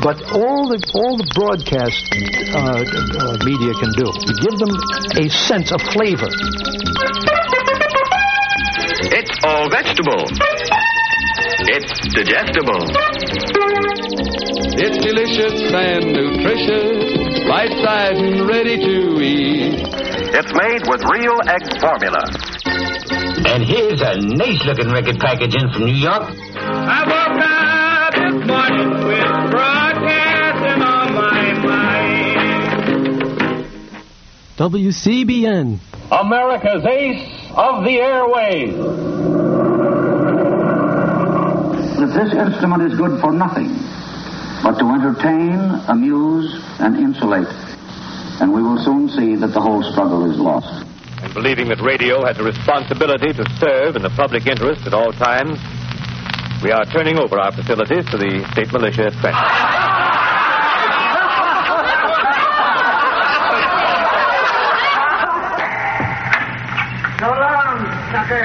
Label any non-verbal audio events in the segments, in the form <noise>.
But all the all the broadcast uh, uh, media can do is give them a sense of flavor. It's all vegetable. It's digestible. It's delicious and nutritious, right size and ready to eat. It's made with real egg formula. And here's a nice looking record package in from New York. I woke up this morning with broadcasting on my mind. WCBN. America's ace of the airways. that this instrument is good for nothing but to entertain, amuse, and insulate. And we will soon see that the whole struggle is lost. And believing that radio has a responsibility to serve in the public interest at all times, we are turning over our facilities to the state militia at Trenton. So sucker.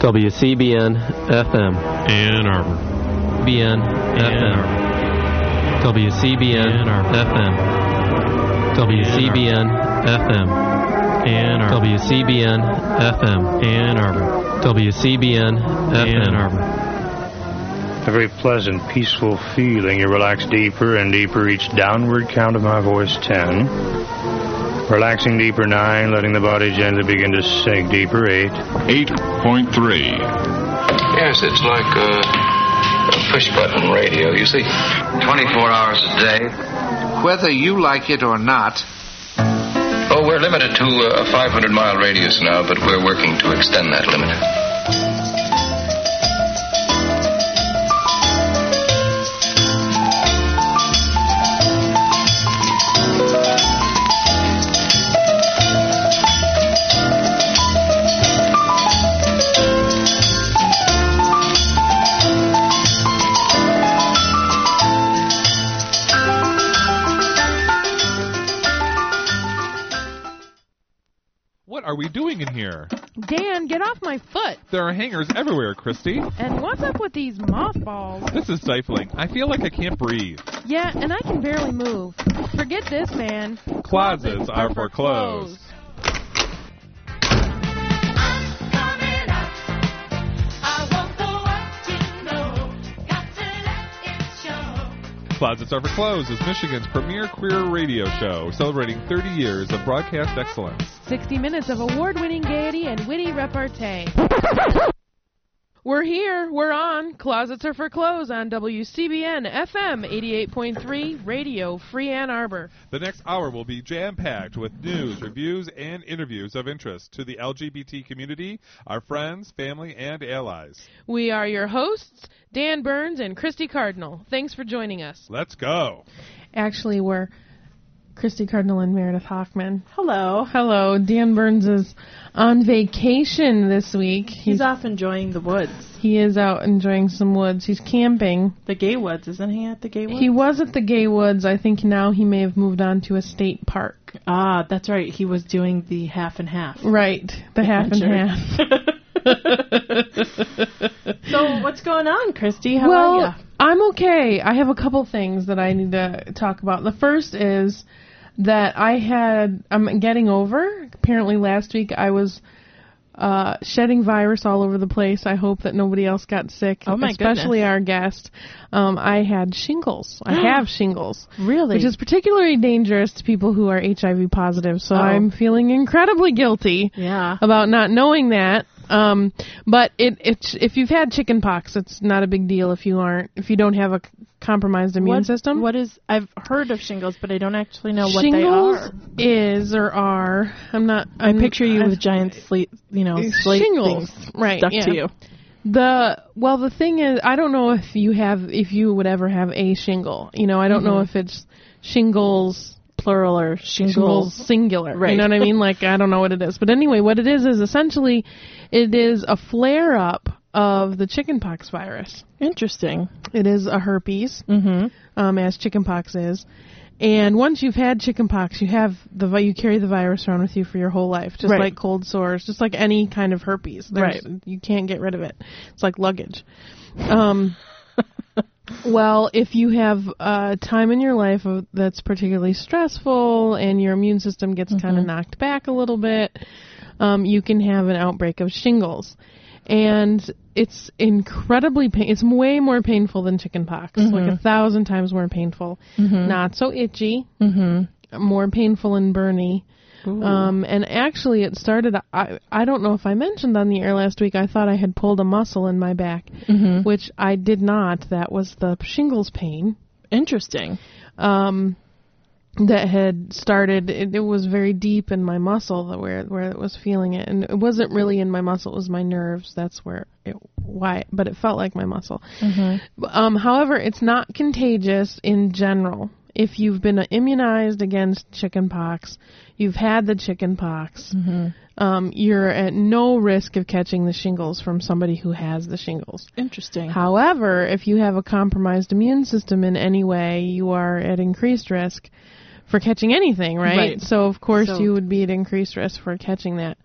WCBN FM. Ann Arbor. BN FM. WCBN FM. WCBN FM. Ann Arbor. WCBN FM. Ann Arbor. WCBN FM. Ann Arbor. A very pleasant, peaceful feeling. You relax deeper and deeper each downward count of my voice. Ten. Relaxing deeper. Nine. Letting the body gently begin to sink deeper. Eight. 8.3. Yes, it's like uh, a push button radio, you see. 24 hours a day. Whether you like it or not. We're limited to a 500 mile radius now, but we're working to extend that limit. In here? Dan, get off my foot. There are hangers everywhere, Christy. And what's up with these mothballs? This is stifling. I feel like I can't breathe. Yeah, and I can barely move. Forget this, man. Closets are for clothes. Closets Are for Clothes is Michigan's premier queer radio show, celebrating 30 years of broadcast excellence. 60 minutes of award winning gaiety and witty repartee. <laughs> We're here. We're on. Closets are for clothes on WCBN FM 88.3 Radio Free Ann Arbor. The next hour will be jam packed with news, reviews, and interviews of interest to the LGBT community, our friends, family, and allies. We are your hosts, Dan Burns and Christy Cardinal. Thanks for joining us. Let's go. Actually, we're Christy Cardinal and Meredith Hoffman. Hello. Hello. Dan Burns is on vacation this week. He's, off enjoying the woods. He is out enjoying some woods. He's camping. The Gay Woods, isn't he at the Gay Woods? He was at the Gay Woods. I think now he may have moved on to a state park. Ah, that's right. He was doing the half and half. Right. The half and half. <laughs> so what's going on, Christy? How well, are you? I'm okay. I have a couple things that I need to talk about. The first is that I had I'm getting over. Apparently last week I was uh, shedding virus all over the place. I hope that nobody else got sick, Oh, my especially goodness. our guest. Um, I had shingles. I <gasps> have shingles. Really? Which is particularly dangerous to people who are HIV positive. So Oh. I'm feeling incredibly guilty Yeah. about not knowing that. Um, but it, it's if you've had chicken pox, it's not a big deal if you aren't if you don't have a compromised immune what, system. What is? I've heard of shingles, but I don't actually know what shingles they are. is or are. I'm not. I I'm, picture you I- with giant slate, you know, slate shingles, right? stuck yeah. to you. The well, the thing is, I don't know if you have if you would ever have a shingle. You know, I don't know Mhm. if it's shingles Plural or shingles. shingles singular. Right. You know what I mean? Like I don't know what it is, but anyway, what it is is essentially it is a flare up of the chickenpox virus. Interesting. It is a herpes, Mm-hmm. um, as chickenpox is. And once you've had chickenpox, you have the you carry the virus around with you for your whole life, just Right. like cold sores, just like any kind of herpes. There's- Right. You can't get rid of it. It's like luggage. Um, <laughs> Well, if you have a time in your life that's particularly stressful and your immune system gets kind of knocked back a little bit, um, you can have an outbreak of shingles. And it's incredibly pain. It's way more painful than chickenpox, like a thousand times more painful. Not so itchy, Mm-hmm. more painful and burny. Um, and actually, it started. I I don't know if I mentioned on the air last week. I thought I had pulled a muscle in my back, Mm-hmm. which I did not. That was the shingles pain. Interesting. Um, that had started. It, it was very deep in my muscle that where where it was feeling it, and it wasn't really in my muscle. It was my nerves. That's where it why. But it felt like my muscle. Mm-hmm. Um, however, it's not contagious in general. If you've been immunized against chickenpox, you've had the chickenpox, Mm-hmm. um, you're at no risk of catching the shingles from somebody who has the shingles. Interesting. However, if you have a compromised immune system in any way, you are at increased risk for catching anything, right? Right. So, of course, So- you would be at increased risk for catching that.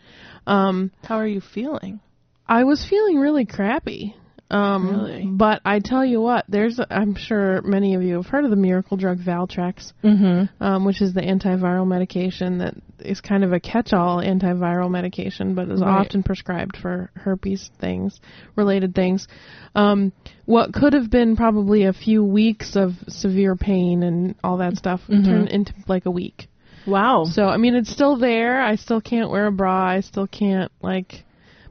Um, How are you feeling? I was feeling really crappy. Um, Really? But I tell you what, there's, a, I'm sure many of you have heard of the miracle drug Valtrex, Mm-hmm. um, which is the antiviral medication that is kind of a catch-all antiviral medication, but is Right. often prescribed for herpes things, related things. Um, what could have been probably a few weeks of severe pain and all that stuff Mhm. turned into like a week. Wow. So I mean, it's still there. I still can't wear a bra. I still can't like,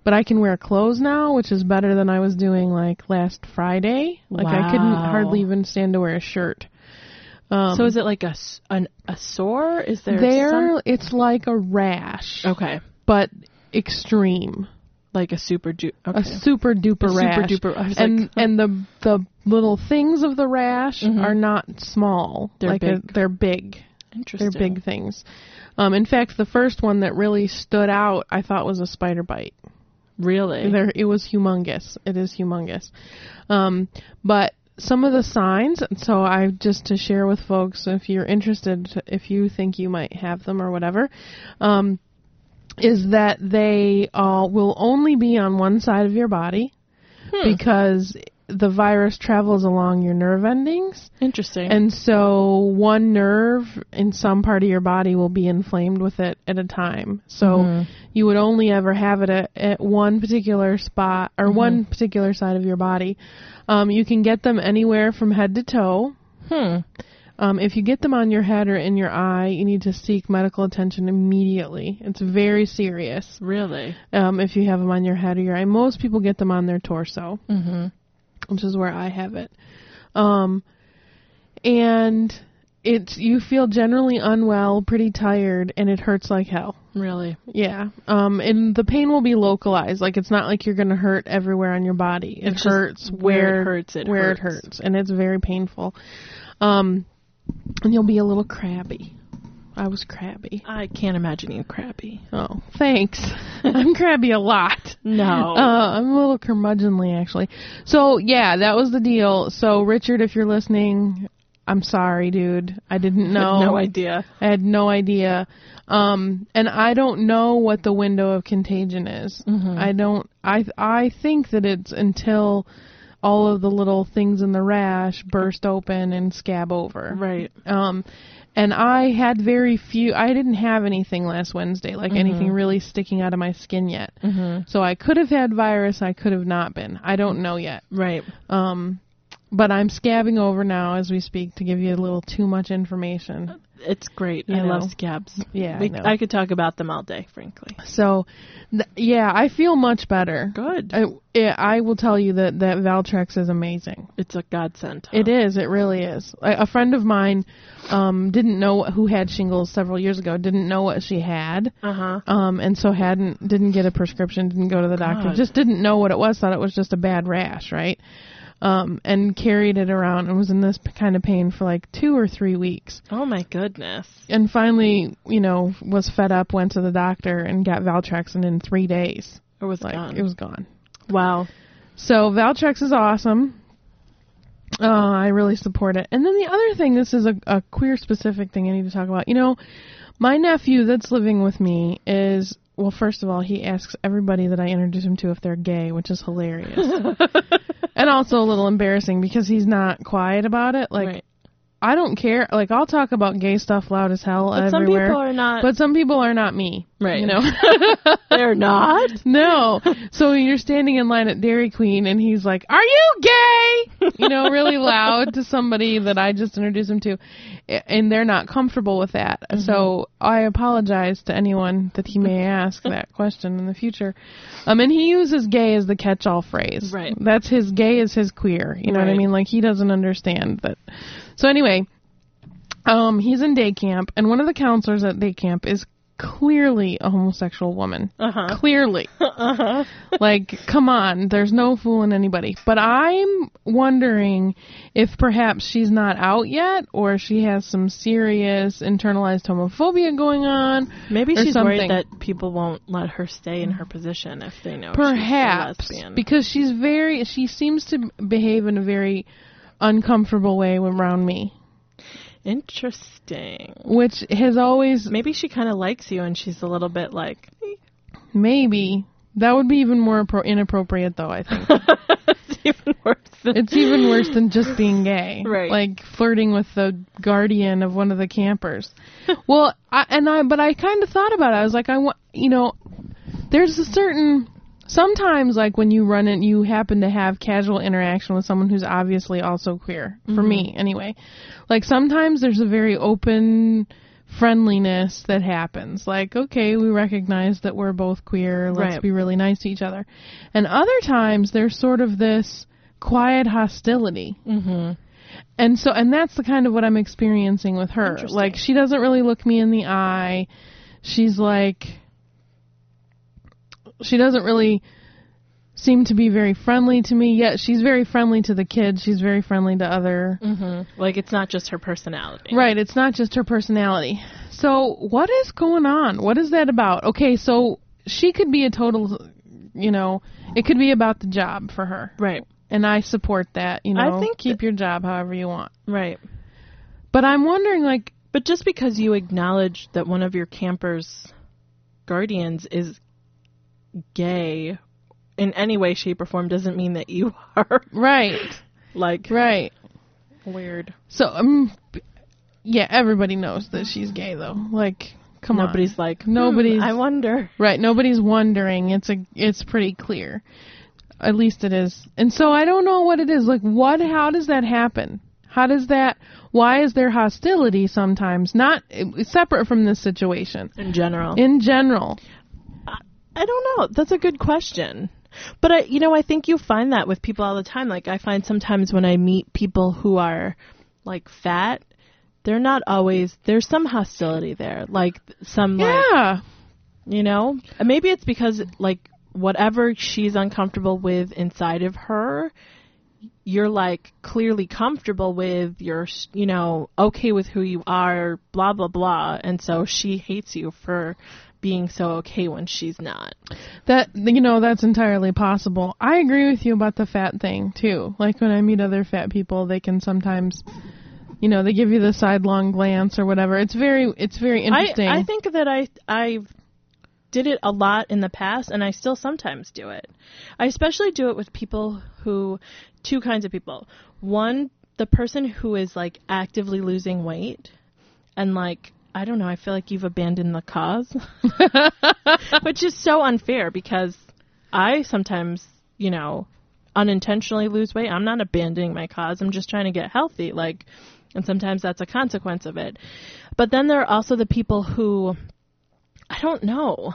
but I can wear clothes now, which is better than I was doing like last Friday. Like I couldn't hardly even stand to wear a shirt. Um, so is it like a, an, a sore? Is there there? some- It's like a rash, Okay. but extreme. Like a super du- okay. A super duper A super duper- and like- and the the little things of the rash Mhm. are not small. They're like a- big. they're big. Interesting. They're big things. Um, in fact, the first one that really stood out, I thought, was a spider bite. Really? There, it was humongous. It is humongous. Um, but some of the signs. So I just to share with folks, if you're interested, if you think you might have them or whatever, um, is that they uh, will only be on one side of your body because the virus travels along your nerve endings. Interesting. And so one nerve in some part of your body will be inflamed with it at a time. So Mhm. you would only ever have it at, at one particular spot or Mhm. one particular side of your body. Um, you can get them anywhere from head to toe. Hmm. Um, if you get them on your head or in your eye, you need to seek medical attention immediately. It's very serious. Really? Um, if you have them on your head or your eye, most people get them on their torso Mm-hmm. Which is where I have it. Um, and it's you feel generally unwell, pretty tired, and it hurts like hell. Really? Yeah. Um, and the pain will be localized. Like it's not like you're gonna hurt everywhere on your body. It It's hurts where it hurts, it where hurts. it hurts, and it's very painful. Um, and you'll be a little crabby. I was crabby. I can't imagine you crabby. Oh, thanks. <laughs> I'm crabby a lot. No. Uh, I'm a little curmudgeonly, actually. So, yeah, that was the deal. So, Richard, if you're listening, I'm sorry, dude. I didn't <laughs> know. no idea. I had no idea. Um, and I don't know what the window of contagion is. Mhm. I don't. I I think that it's until all of the little things in the rash burst open and scab over. Right. Um, and I had very few. I didn't have anything last Wednesday, like Mhm. anything really sticking out of my skin yet. Mm-hmm. So I could have had virus. I could have not been. I don't know yet. Right. Um, but I'm scabbing over now as we speak to give you a little too much information. It's great. You I love scabs. Yeah, I We- know. I could talk about them all day, frankly. So, th- yeah, I feel much better. Good. I, I will tell you that that Valtrex is amazing. It's a godsend. huh? It is. It really is. A, a friend of mine um, didn't know who had shingles several years ago. Didn't know what she had. Uh huh. Um, and so hadn't didn't get a prescription. Didn't go to the doctor. God. Just didn't know what it was. Thought it was just a bad rash, right? Um, and carried it around and was in this kind of pain for like two or three weeks. Oh my goodness. And finally, you know, was fed up, went to the doctor, and got Valtrex, and in three days, It was like gone. it was gone. wow. So Valtrex is awesome. Uh, I really support it. And then the other thing, this is a, a queer specific thing I need to talk about. You know, my nephew that's living with me is well, first of all, he asks everybody that I introduce him to if they're gay, which is hilarious. <laughs> and also a little embarrassing because he's not quiet about it. Like, Right. I don't care. Like, I'll talk about gay stuff loud as hell But some people are not- But some people are not me. Right. You know. <laughs> They're not. <laughs> no. So you're standing in line at Dairy Queen, and he's like, "Are you gay?" You know, really <laughs> loud to somebody that I just introduced him to, and they're not comfortable with that. Mm-hmm. So I apologize to anyone that he may ask that question in the future. Um, and he uses "gay" as the catch-all phrase. Right. That's his gay is his queer. You know what I mean? Like he doesn't understand that. So anyway, um, he's in day camp, and one of the counselors at day camp is clearly a homosexual woman. Uh huh. Clearly. <laughs> Uh huh. like, come on, there's no fooling anybody. But I'm wondering if perhaps she's not out yet, or she has some serious internalized homophobia going on. Maybe she's something. worried that people won't let her stay in her position if they know perhaps she's a lesbian. because she's very she seems to behave in a very uncomfortable way around me. Interesting. which has always Maybe she kind of likes you and she's a little bit like, eh. maybe. That would be even more appro- inappropriate though i think. <laughs> It's even worse than it's even worse than just being gay. <laughs> Right. like flirting with the guardian of one of the campers. Well I, and i but i kind of thought about it. I was like i want you know there's a certain sometimes like when you run it you happen to have casual interaction with someone who's obviously also queer for Mhm. me anyway. Like sometimes there's a very open friendliness that happens. Like okay we recognize that we're both queer. Let's Right. be really nice to each other. And other times there's sort of this quiet hostility. Hmm and so and that's the kind of what i'm experiencing with her. Like she doesn't really look me in the eye. She's like she doesn't really seem to be very friendly to me yet she's very friendly to the kids she's very friendly to other hmm Like it's not just her personality. right it's not just her personality. So what is going on? What is that about? Okay so she could be a total you know it could be about the job for her. Right. and i support that you know. I think keep your job however you want. Right. but i'm wondering like But just because you acknowledge that one of your campers' guardians is gay in any way, shape, or form doesn't mean that you <laughs> are. right Like, right weird. So, um, yeah, everybody knows that she's gay, though. Like, come on. Nobody's on. like, hmm, nobody's. I wonder. right, nobody's wondering. It's a, it's pretty clear. At least it is. And so I don't know what it is. Like, what? How does that happen? How does that? Why is there hostility sometimes? Not separate from this situation. In general. In general. I don't know. That's a good question. But I, you know, I think you find that with people all the time. Like I find sometimes when I meet people who are like fat, they're not always. There's some hostility there. Like some like Yeah. you know, And maybe it's because like whatever she's uncomfortable with inside of her, you're like clearly comfortable with. You're you know okay with who you are. Blah blah blah. And so she hates you for being so okay when she's not. That you know, that's entirely possible. I agree with you about the fat thing too. Like when I meet other fat people, they can sometimes you know, they give you the sidelong glance or whatever. It's very it's very interesting. I, I think that I I did it a lot in the past, and I still sometimes do it. I especially do it with people who, two kinds of people. One, the person who is like actively losing weight, and like I don't know, I feel like you've abandoned the cause, <laughs> <laughs> which is so unfair because I sometimes, you know, unintentionally lose weight. I'm not abandoning my cause. I'm just trying to get healthy. Like, and sometimes that's a consequence of it. But then there are also the people who, I don't know.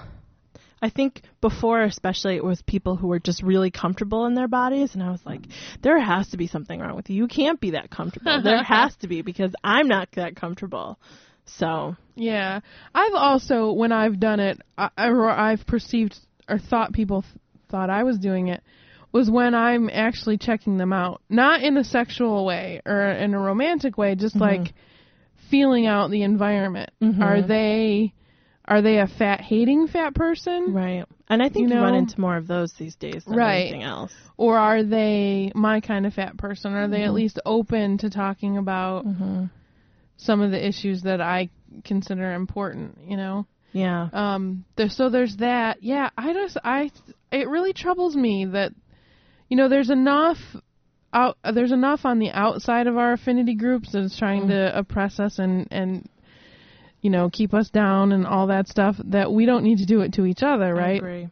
I think before, especially, it was people who were just really comfortable in their bodies, and I was like, there has to be something wrong with you. You can't be that comfortable. there <laughs> has to be because I'm not that comfortable. So Yeah, I've also when I've done it, I, or I've perceived or thought people th- thought I was doing it, was when I'm actually checking them out, not in a sexual way or in a romantic way, just Mhm. like feeling out the environment. Mhm. Are they are they a fat hating fat person? right, and I think You you, run into more of those these days than Right. anything else. Or are they my kind of fat person? Are they at Mhm. least open to talking about hmm some of the issues that I consider important, you know? Yeah. Um there so there's that. Yeah, I just I it really troubles me that you know, there's enough out there's enough on the outside of our affinity groups that is trying to oppress us and and you know keep us down and all that stuff that we don't need to do it to each other, right? I agree.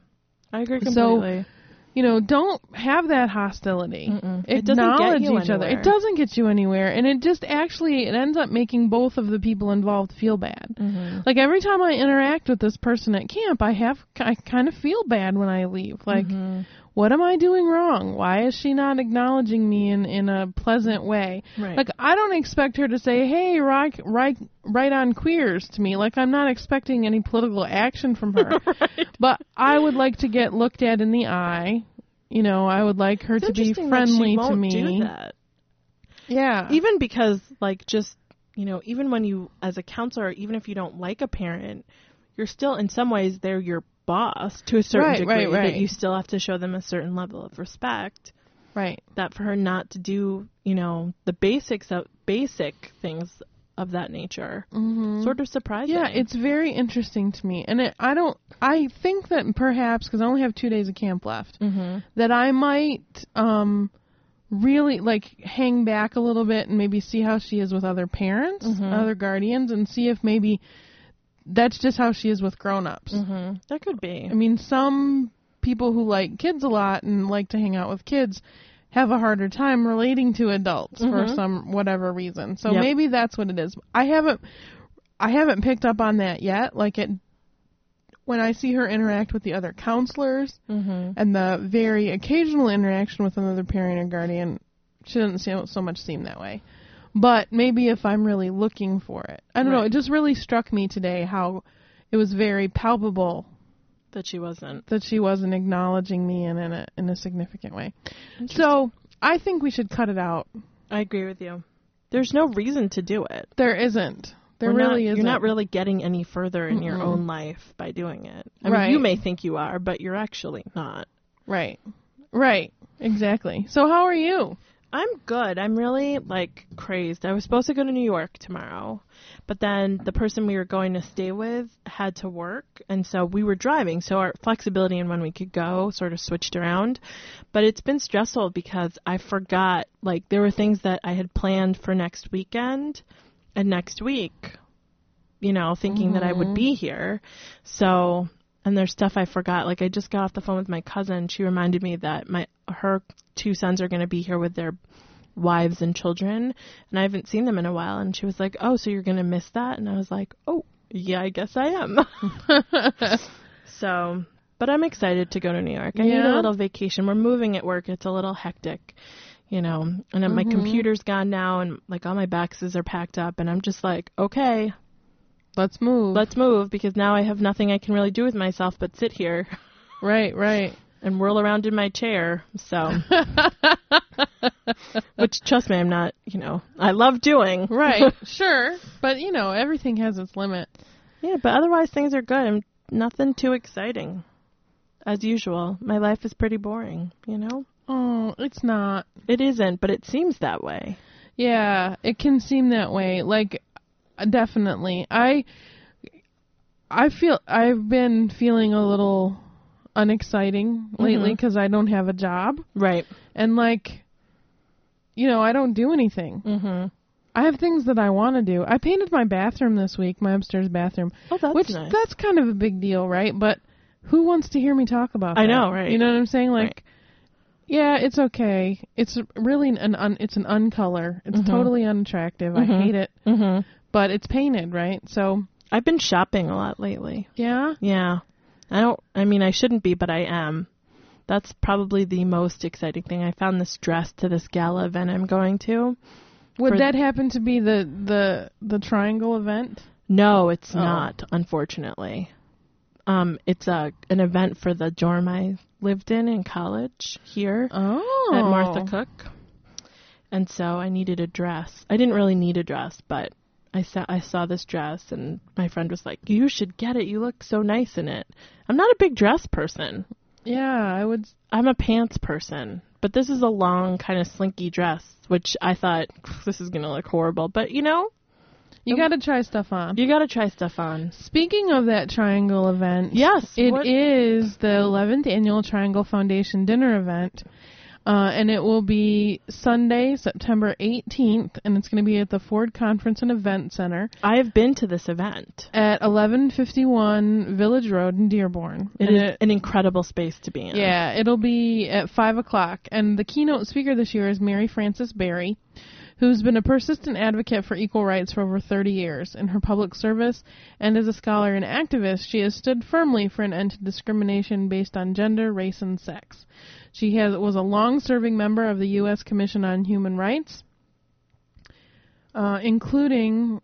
I agree So, completely. You know, don't have that hostility. It doesn't get Acknowledge you each other. It doesn't get you anywhere, and it just actually it ends up making both of the people involved feel bad. Mhm. Like every time I interact with this person at camp, I have I kind of feel bad when I leave. Like, Mm-hmm. What am I doing wrong? Why is she not acknowledging me in in a pleasant way? Right. Like I don't expect her to say, "Hey, right, right, right on queers" to me. Like I'm not expecting any political action from her. <laughs> But I would like to get looked at in the eye. You know, I would like her It's to be interesting that she friendly to me. Do that. Yeah. Even because, like, just you know, even when you, as a counselor, even if you don't like a parent, you're still in some ways they're your boss to a certain Right, degree. right, right. That you still have to show them a certain level of respect. Right. That for her not to do, you know, the basics of basic things of that nature, Mhm. sort of surprising. Yeah, it's very interesting to me, and it, I don't. I think that perhaps because I only have two days of camp left, hmm that I might um really like hang back a little bit and maybe see how she is with other parents, Mhm. other guardians, and see if maybe that's just how she is with grown-ups. hmm That could be. I mean, some people who like kids a lot and like to hang out with kids have a harder time relating to adults for Mhm. some whatever reason. So Yep. maybe that's what it is. I haven't I haven't picked up on that yet. Like it when I see her interact with the other counselors hmm and the very occasional interaction with another parent or guardian, she doesn't seem, so much seem that way. But maybe if I'm really looking for it, I don't know. It just really struck me today how it was very palpable That she wasn't. that she wasn't acknowledging me in, in a in a significant way. So I think we should cut it out. I agree with you. There's no reason to do it. There isn't. There We're not- really isn't. You're not really getting any further in your Mm-mm. own life by doing it. I Right. mean, you may think you are, but you're actually not. right. Right. Exactly. So how are you? I'm good. I'm really like crazed. I was supposed to go to New York tomorrow, but then the person we were going to stay with had to work, and so we were driving. So our flexibility in when we could go sort of switched around. But it's been stressful because I forgot like there were things that I had planned for next weekend and next week. You know, thinking that I would Mhm. be here. So and there's stuff I forgot. Like I just got off the phone with my cousin. She reminded me that my her two sons are going to be here with their wives and children, and I haven't seen them in a while. And she was like, "Oh, so you're going to miss that?" And I was like, "Oh, yeah, I guess I am." <laughs> so, but I'm excited to go to New York. I need a little vacation. We're moving at work. It's a little hectic. You know, and then my Mhm. computer's gone now, and like all my boxes are packed up, and I'm just like, okay, Let's move. let's move because now I have nothing I can really do with myself but sit here <laughs> right, right. and whirl around in my chair. So, <laughs> which trust me, I'm not. You know, I love doing. Right. <laughs> sure. But you know, everything has its limit. yeah, but otherwise things are good. I'm nothing too exciting. As usual, my life is pretty boring. You know, Oh, it's not. it isn't, but it seems that way. Yeah, it can seem that way. Like definitely. I I feel I've been feeling a little unexciting lately Mhm. cuz I don't have a job Right. and like you know, I don't do anything. Mhm. I have things that I want to do. I painted my bathroom this week, my upstairs bathroom. Oh, that's which nice. that's kind of a big deal, right? But who wants to hear me talk about I that? know, right. You know what I'm saying? Like Right. yeah, it's okay. It's really an un, it's an uncolor. It's Mhm. totally unattractive. I Mhm. hate it. But it's painted, right? So, I've been shopping a lot lately. yeah. Yeah. I don't I mean I shouldn't be, but I am. That's probably the most exciting thing. I found this dress to this gala event I'm going to. Would that happen to be the the the triangle event? No, it's Oh. not, unfortunately. Um it's a an event for the dorm I lived in in college here Oh. at Martha Cook. And so I needed a dress. I didn't really need a dress, but I saw I saw this dress and my friend was like, "You should get it. You look so nice in it." I'm not a big dress person. Yeah, I would I'm a pants person, but this is a long kind of slinky dress, which I thought this is going to look horrible, but you know, You got to try stuff on. you got to try stuff on. Speaking of that triangle event, Yes, it what- is the 11th annual Triangle Foundation dinner event Uh, and it will be Sunday, September 18th, and it's going to be at the Ford Conference and Event Center I have been to this event. at 1151 Village Road in Dearborn. It And is an incredible space to be in. yeah, it'll be at 5 o'clock. And the keynote speaker this year is Mary Frances Berry, who's been a persistent advocate for equal rights for over 30 years. In her public service and as a scholar and activist, she has stood firmly for an end to discrimination based on gender, race, and sex. She has, was a long serving member of the U.S. Commission on Human Rights, uh, including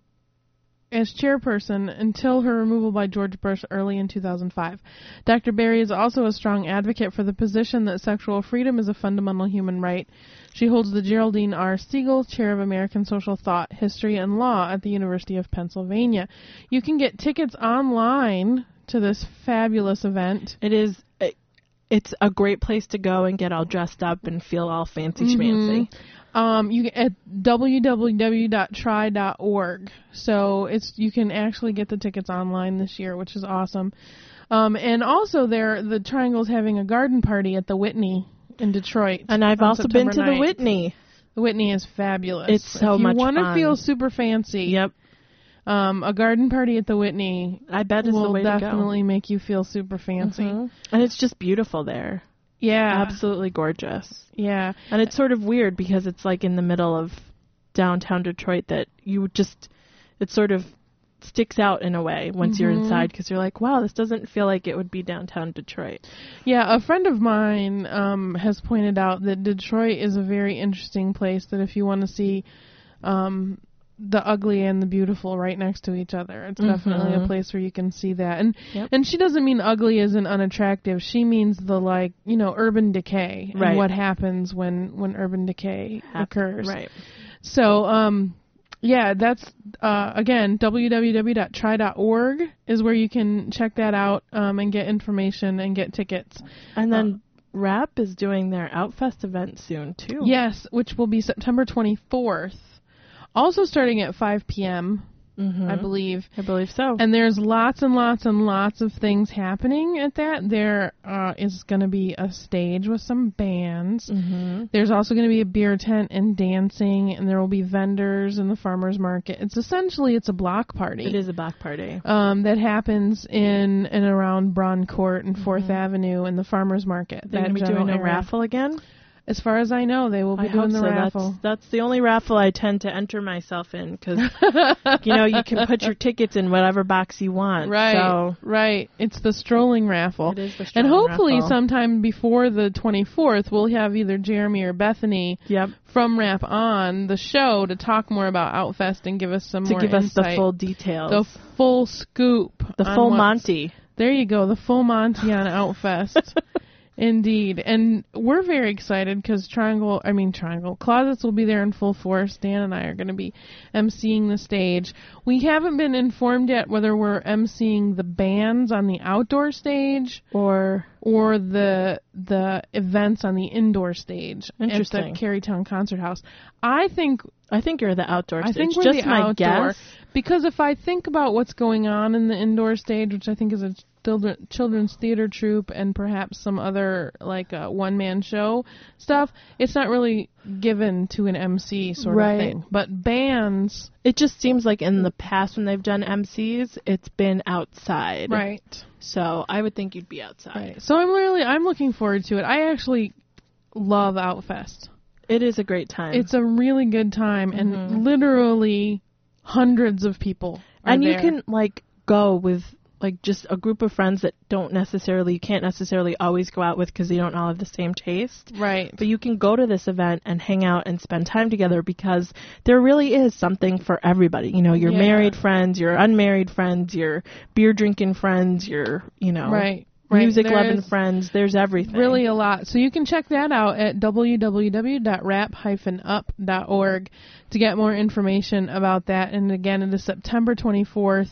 as chairperson until her removal by George Bush early in 2005. Dr. Berry is also a strong advocate for the position that sexual freedom is a fundamental human right. She holds the Geraldine R. Segal Chair of American Social Thought, History, and Law at the University of Pennsylvania. You can get tickets online to this fabulous event. It is. It's a great place to go and get all dressed up and feel all fancy schmancy. Mhm. Um, you at www.tri.org. So it's you can actually get the tickets online this year, which is awesome. Um, and also there, the Triangle's having a garden party at the Whitney in Detroit. And I've also been September to the Whitney. The Whitney is fabulous. It's so if you wanna feel super fancy. Yep. Um, a garden party at the Whitney. I bet is the will to definitely make you feel super fancy. Mhm. And it's just beautiful there. Yeah. Absolutely gorgeous. Yeah. And it's sort of weird because it's like in the middle of downtown Detroit that you just it sort of sticks out in a way once you're Mhm. inside because you're like, wow, this doesn't feel like it would be downtown Detroit. Yeah, a friend of mine um, has pointed out that Detroit is a very interesting place. That if you want to see um, the ugly and the beautiful right next to each other, it's definitely a place where you can see that. And Yep. and she doesn't mean ugly as in unattractive. She means the like you know urban decay Right. and what happens when when urban decay occurs. Right. So, um, yeah, that's uh, again www.tri.org is where you can check that out um, and get information and get tickets. And then WRAP is doing their Outfest event soon too. Yes, which will be September 24th. Also starting at 5 p.m. Mhm. I believe. I believe so. And there's lots and lots and lots of things happening at that. There uh, is going to be a stage with some bands. Mm-hmm. There's also going to be a beer tent and dancing, and there will be vendors in the farmers market. It's essentially it's a block party. It is a block party. Um, that happens in and around Braun Court and 4th Avenue and the farmers market. They're going to be doing a raffle again. As far as I know, they will be I doing the so. raffle. That's that's the only raffle I tend to enter myself in because <laughs> you know you can put your tickets in whatever box you want. Right, So right. It's the strolling raffle. It is the strolling and hopefully raffle. sometime before the 24th, we'll have either Jeremy or Bethany yep. from WRAP on the show to talk more about Outfest and give us some to more give us the full details. the full scoop, The full Monty. There you go, the full Monty on Outfest. <laughs> Indeed, and we're very excited because Triangle, I mean Triangle Closets will be there in full force. Dan and I are going to be emceeing the stage. We haven't been informed yet whether we're emceeing the bands on the outdoor stage or or the the events on the indoor stage Interesting. at the Kerrytown Concert House. I think I think you're the outdoor I stage. think we're Just the my outdoor guess. because if I think about what's going on in the indoor stage, which I think is a children, children's theater troupe and perhaps some other like uh, one man show stuff, it's not really given to an MC sort Right. of thing. But bands, It just seems like in the past when they've done MCs, it's been outside. right? So I would think you'd be outside. Right. So I'm really I'm looking forward to it. I actually love Outfest. It is a great time. It's a really good time, Mhm. and literally hundreds of people. And you there. can like go with like just a group of friends that don't necessarily you can't necessarily always go out with because you don't all have the same taste. right. But you can go to this event and hang out and spend time together because there really is something for everybody. You know, your Yeah. married friends, your unmarried friends, your beer drinking friends, your you know Right. Right. music There loving friends. There's everything. Really a lot. So you can check that out at www.rap-up.org to get more information about that. And again, it is September 24th,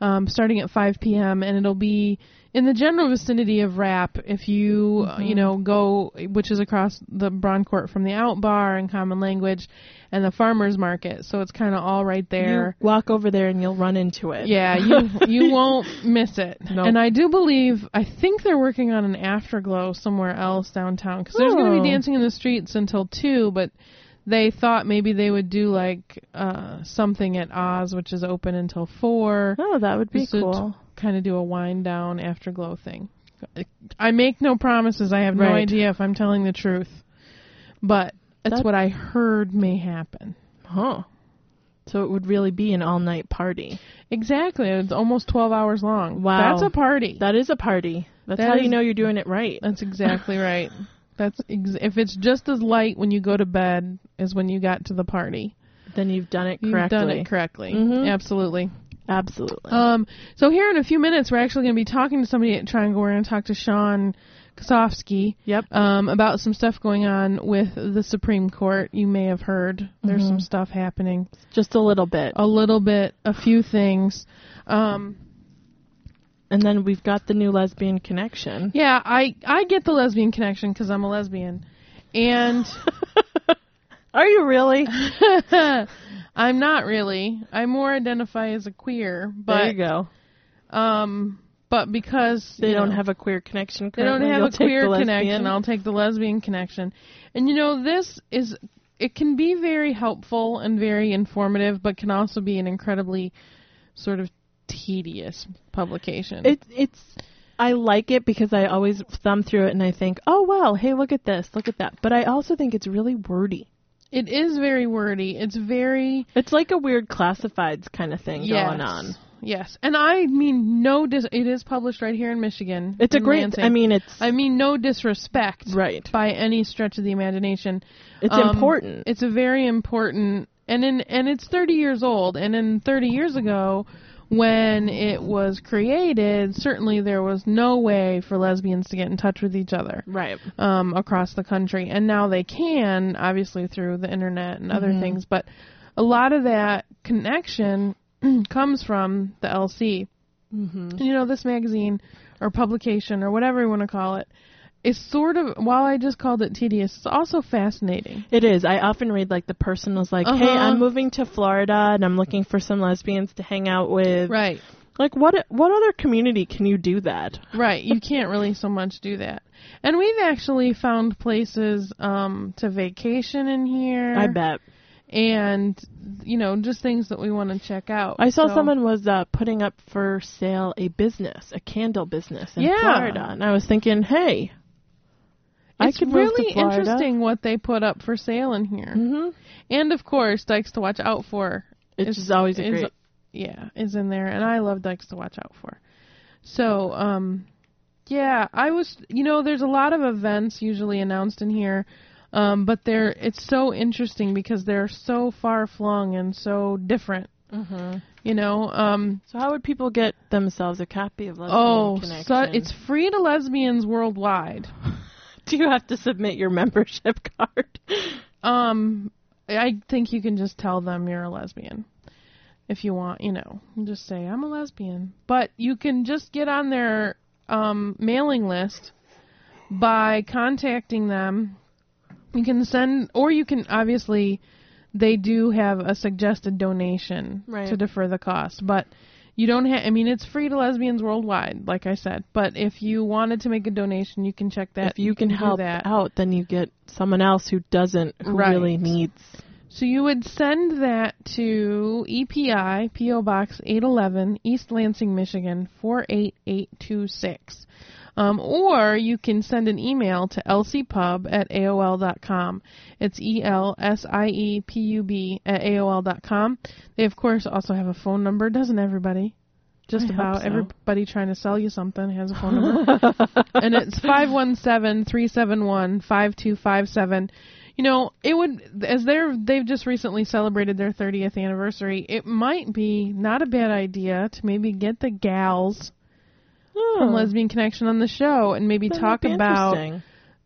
um, starting at 5 p.m. and it'll be in the general vicinity of WRAP, if you uh, you Mhm. know go, which is across the Braun Court from the Out Bar and Common Language, and the Farmers Market, so it's kind of all right there. You walk over there and you'll run into it. Yeah, you <laughs> you won't miss it. Nope. And I do believe I think they're working on an afterglow somewhere else downtown because there's going to Oh. be dancing in the streets until two, but they thought maybe they would do like uh something at Oz, which is open until four. Oh, that would be cool. kind of do a wind down afterglow thing. I make no promises. I have no Right. idea if I'm telling the truth, but that's That- what I heard may happen. Huh. So it would really be an all night party. Exactly. It's almost 12 hours long. Wow. That's a party. That is a party. That's That how is- you know you're doing it right. That's exactly <laughs> right. That's ex- if it's just as light when you go to bed as when you got to the party. Then you've done it correctly. You've done it correctly. Mhm. Absolutely. Absolutely. Um, so here in a few minutes, we're actually going to be talking to somebody at Triangle. We're going to talk to Sean Kosofsky. Yep. Um, about some stuff going on with the Supreme Court. You may have heard there's Mhm. some stuff happening. Just a little bit. A little bit, a few things. Um, And then we've got the new lesbian connection. yeah, I I get the lesbian connection because I'm a lesbian, and <laughs> Are you really? <laughs> I'm not really. I more identify as a queer, but there you go. um, but because They don't know, have a queer connection. they don't have a queer connection, I'll take the lesbian connection. And you know, this is it can be very helpful and very informative, but can also be an incredibly sort of tedious publication. It, it's. I like it because I always thumb through it and I think, oh well, hey, look at this, look at that. But I also think it's really wordy. it is very wordy. It's very It's like a weird classifieds kind of thing yes, going on. Yes, and I mean no. Dis- it is published right here in Michigan. It's a in great. Lansing. I mean, it's I mean no disrespect, right. by any stretch of the imagination. It's Um, important. It's a very important, and in and it's 30 years old. And in 30 years ago, when it was created, certainly there was no way for lesbians to get in touch with each other Right. um, across the country, and now they can, obviously through the internet and other Mhm. things. But a lot of that connection <clears throat> comes from the LC. Mm-hmm. You know, this magazine or publication or whatever you want to call it is sort of, while I just called it tedious, it's also fascinating. It is. I often read like the person was like, "Hey, Uh-huh. I'm moving to Florida and I'm looking for some lesbians to hang out with." Right. Like what? What other community can you do that? Right, you can't really so much do that. And we've actually found places um to vacation in here. I bet. And you know, just things that we want to check out. I saw So- someone was uh, putting up for sale a business, a candle business in Yeah. Florida, and I was thinking, hey, I It's could really interesting what they put up for sale in here. hmm And of course, Dykes to watch out for. It's is- always a is- great. Yeah, is in there, and I love Dykes to watch out for. So, um, yeah, I was. You know, there's a lot of events usually announced in here, um, but they're it's so interesting because they're so far flung and so different. hmm You know, um, So how would people get themselves a copy of Lesbian oh, Connection? so it's free to lesbians worldwide. <laughs> <laughs> Do you have to submit your membership <laughs> card? Um, I think you can just tell them you're a lesbian if you want, you know, just say I'm a lesbian. But you can just get on their um, mailing list by contacting them. You can send, or you can obviously, they do have a suggested donation Right. to defer the cost, but. You don't have. I mean, it's free to lesbians worldwide, like I said. But if you wanted to make a donation, you can check that. if you can do help that. out, then you get someone else who doesn't, who Right. really needs. So you would send that to EPI, P.O. Box 811, East Lansing, Michigan, 48826. Um, or you can send an email to lcpub at AOL.com. It's E L S I E P U B at AOL.com. They, of course, also have a phone number, doesn't everybody? Just I about so. everybody trying to sell you something has a phone number. <laughs> and it's 517-371-5257. You know, it would as they're they've just recently celebrated their 30th anniversary. It might be not a bad idea to maybe get the gals from Oh, Lesbian Connection on the show and maybe that talk about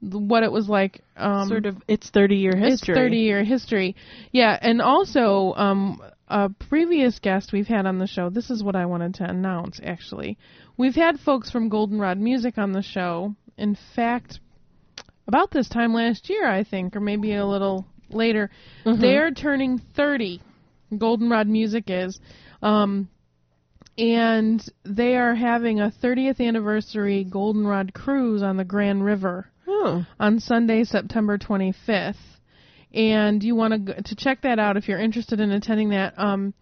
what it was like um sort of its 30 year history. its 30 year history. Yeah, and also um a previous guest we've had on the show, this is what I wanted to announce actually. We've had folks from Goldenrod Music on the show. In fact, about this time last year, I think, or maybe a little later. Mhm. They're turning 30. Goldenrod Music is. Um, and they are having a 30th anniversary Goldenrod cruise on the Grand River Oh. on Sunday, September 25th. And you want to to check that out if you're interested in attending that. Um,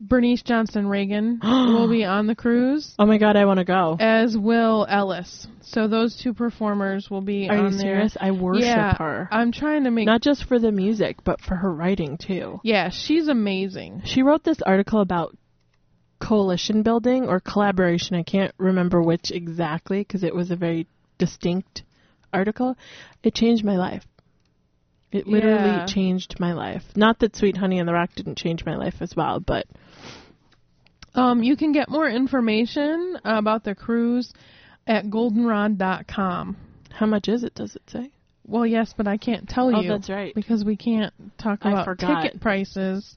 Bernice Johnson Reagon <gasps> will be on the cruise. Oh my god, I want to go. As will Ellis. So those two performers will be Are you on there. serious? I worship yeah, her. I'm trying to make Not just for the music, but for her writing too. Yeah, she's amazing. She wrote this article about coalition building or collaboration. I can't remember which exactly because it was a very distinct article. It changed my life. It literally Yeah. changed my life. Not that Sweet Honey in the Rock didn't change my life as well, but Um, you can get more information about the cruise at goldenrod.com. how much is it? Does it say? Well, yes, but I can't tell Oh, you. that's right. Because we can't talk about ticket prices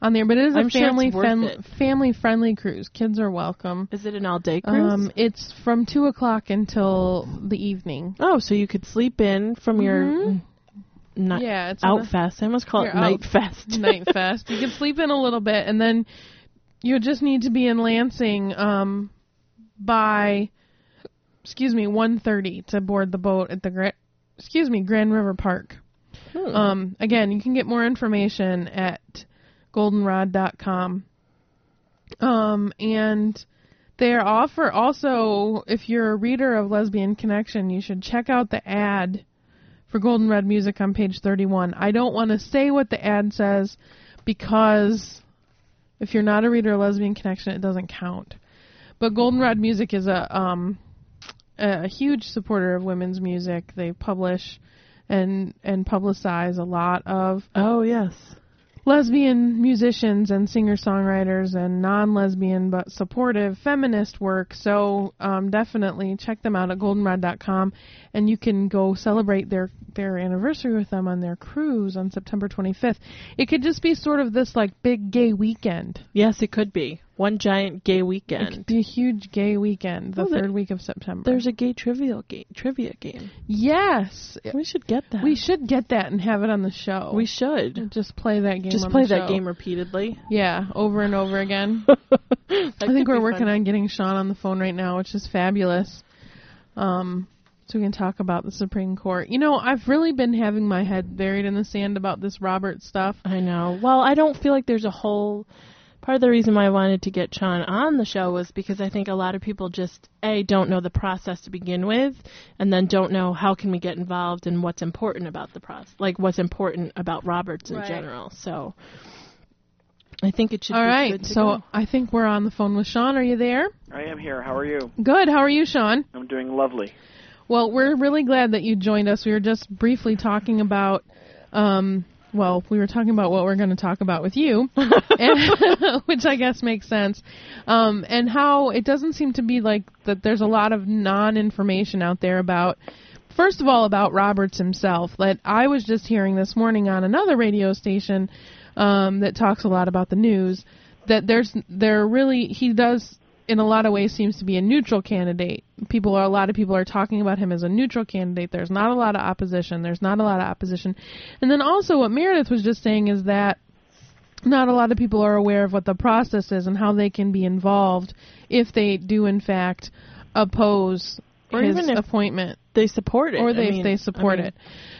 on there. But it is a I'm it's family worth fen- it. family friendly cruise. Kids are welcome. Is it an all day cruise? Um, it's from two o'clock until the evening. oh, so you could sleep in from your Mhm. night Yeah, it's on out a- fest. I almost call it Your night out- fest. <laughs> night fest. You can sleep in a little bit, and then you just need to be in Lansing um, by excuse me one thirty to board the boat at the Gra- excuse me Grand River Park. Hmm. Um, again, you can get more information at goldenrod.com. Um, and they offer also, if you're a reader of Lesbian Connection, you should check out the ad for Goldenrod Music on page 31. I don't want to say what the ad says because if you're not a reader of Lesbian Connection, it doesn't count. But Goldenrod Music is a um, a huge supporter of women's music. They publish and and publicize a lot of oh yes lesbian musicians and singer songwriters and non lesbian but supportive feminist work. So um, definitely check them out at goldenrod.com and you can go celebrate their their anniversary with them on their cruise on September 25th. It could just be sort of this like big gay weekend. Yes, it could be one giant gay It weekend. could be a huge gay weekend the Oh, third week of September. There's a gay trivia game. Trivia game. yes. We should get that. We should get that and have it on the show. We should just play that game. just play the that game repeatedly. Yeah, over and over again. <laughs> I I think we're working on getting Sean on the phone right now, which is fabulous. Um, so we can talk about the Supreme Court. You know, I've really been having my head buried in the sand about this Robert stuff. I know. Well, I don't feel like there's a whole. Part of the reason why I wanted to get Sean on the show was because I think a lot of people just a don't know the process to begin with, and then don't know how can we get involved and what's important about the process, like what's important about Roberts in Right. general. So I think it should. All be right, good to so go. I think we're on the phone with Sean. Are you there? I am here. How are you? Good. How are you, Sean? I'm doing lovely. Well, we're really glad that you joined us. We were just briefly talking about, um, well, we were talking about what we're going to talk about with you, <laughs> and- <laughs> which I guess makes sense, um, and how it doesn't seem to be like that. There's a lot of non-information out there about. First of all, about Roberts himself, that I was just hearing this morning on another radio station um, that talks a lot about the news. That there's there really he does in a lot of ways seems to be a neutral candidate. People are a lot of people are talking about him as a neutral candidate. There's not a lot of opposition. There's not a lot of opposition. And then also what Meredith was just saying is that not a lot of people are aware of what the process is and how they can be involved if they do in fact oppose Or his even if appointment they support it, or I they mean- they support I mean- it.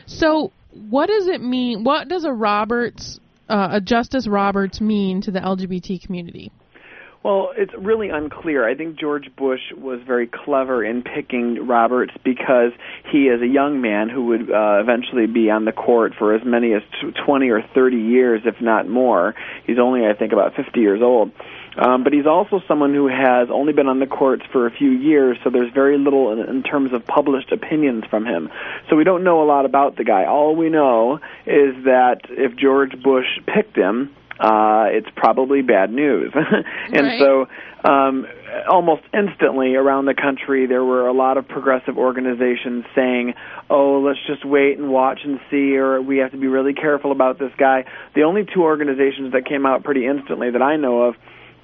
So what does it mean? What does a Roberts uh, a Justice Roberts mean to the LGBT community? Well, it's really unclear. I think George Bush was very clever in picking Roberts because he is a young man who would uh, eventually be on the court for as many as 20 or 30 years, if not more. He's only, I think, about 50 years old. Um, but he's also someone who has only been on the courts for a few years, so there's very little in, in terms of published opinions from him. So we don't know a lot about the guy. All we know is that if George Bush picked him, uh, it's probably bad news. <laughs> and Right. so, um, almost instantly around the country, there were a lot of progressive organizations saying, "Oh, let's just wait and watch and see," or "We have to be really careful about this guy." The only two organizations that came out pretty instantly that I know of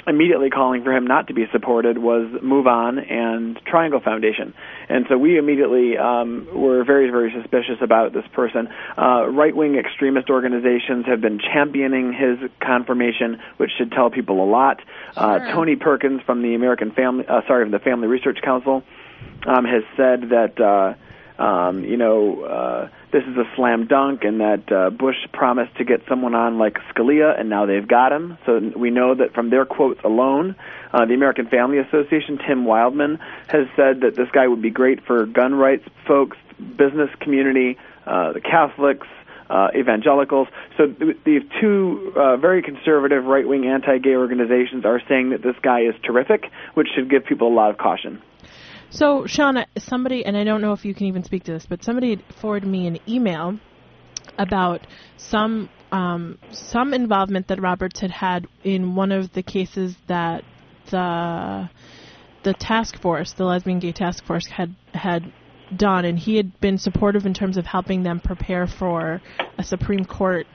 immediately calling for him not to be supported was Move On and Triangle Foundation. And so we immediately um, were very, very suspicious about this person. Uh, right wing extremist organizations have been championing his confirmation, which should tell people a lot. Uh, Tony Perkins from the American Family, uh, sorry, from the Family Research Council, um, has said that. Uh, um, you know, uh, this is a slam dunk, and that uh, Bush promised to get someone on like Scalia, and now they've got him. So we know that from their quotes alone, uh, the American Family Association, Tim Wildmon, has said that this guy would be great for gun rights folks, business community, uh, the Catholics. Uh, evangelicals. So th- these two uh, very conservative right-wing anti-gay organizations are saying that this guy is terrific, which should give people a lot of caution. So, Shauna, somebody, and I don't know if you can even speak to this, but somebody forwarded me an email about some um, some involvement that Roberts had had in one of the cases that the the task force, the lesbian gay task force, had had done, and he had been supportive in terms of helping them prepare for a Supreme Court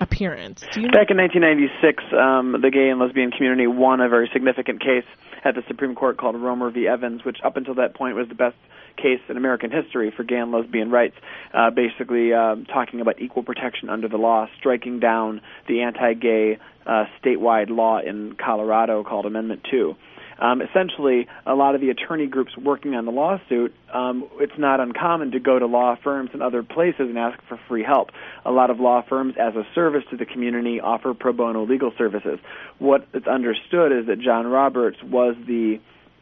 appearance. Do you Back in 1996, um, the gay and lesbian community won a very significant case at the Supreme Court called Romer v. Evans, which up until that point was the best case in American history for gay and lesbian rights, uh, basically um, talking about equal protection under the law, striking down the anti-gay uh, statewide law in Colorado called Amendment 2. Um, essentially, a lot of the attorney groups working on the lawsuit, um, it's not uncommon to go to law firms and other places and ask for free help. A lot of law firms, as a service to the community, offer pro bono legal services. What is understood is that John Roberts was the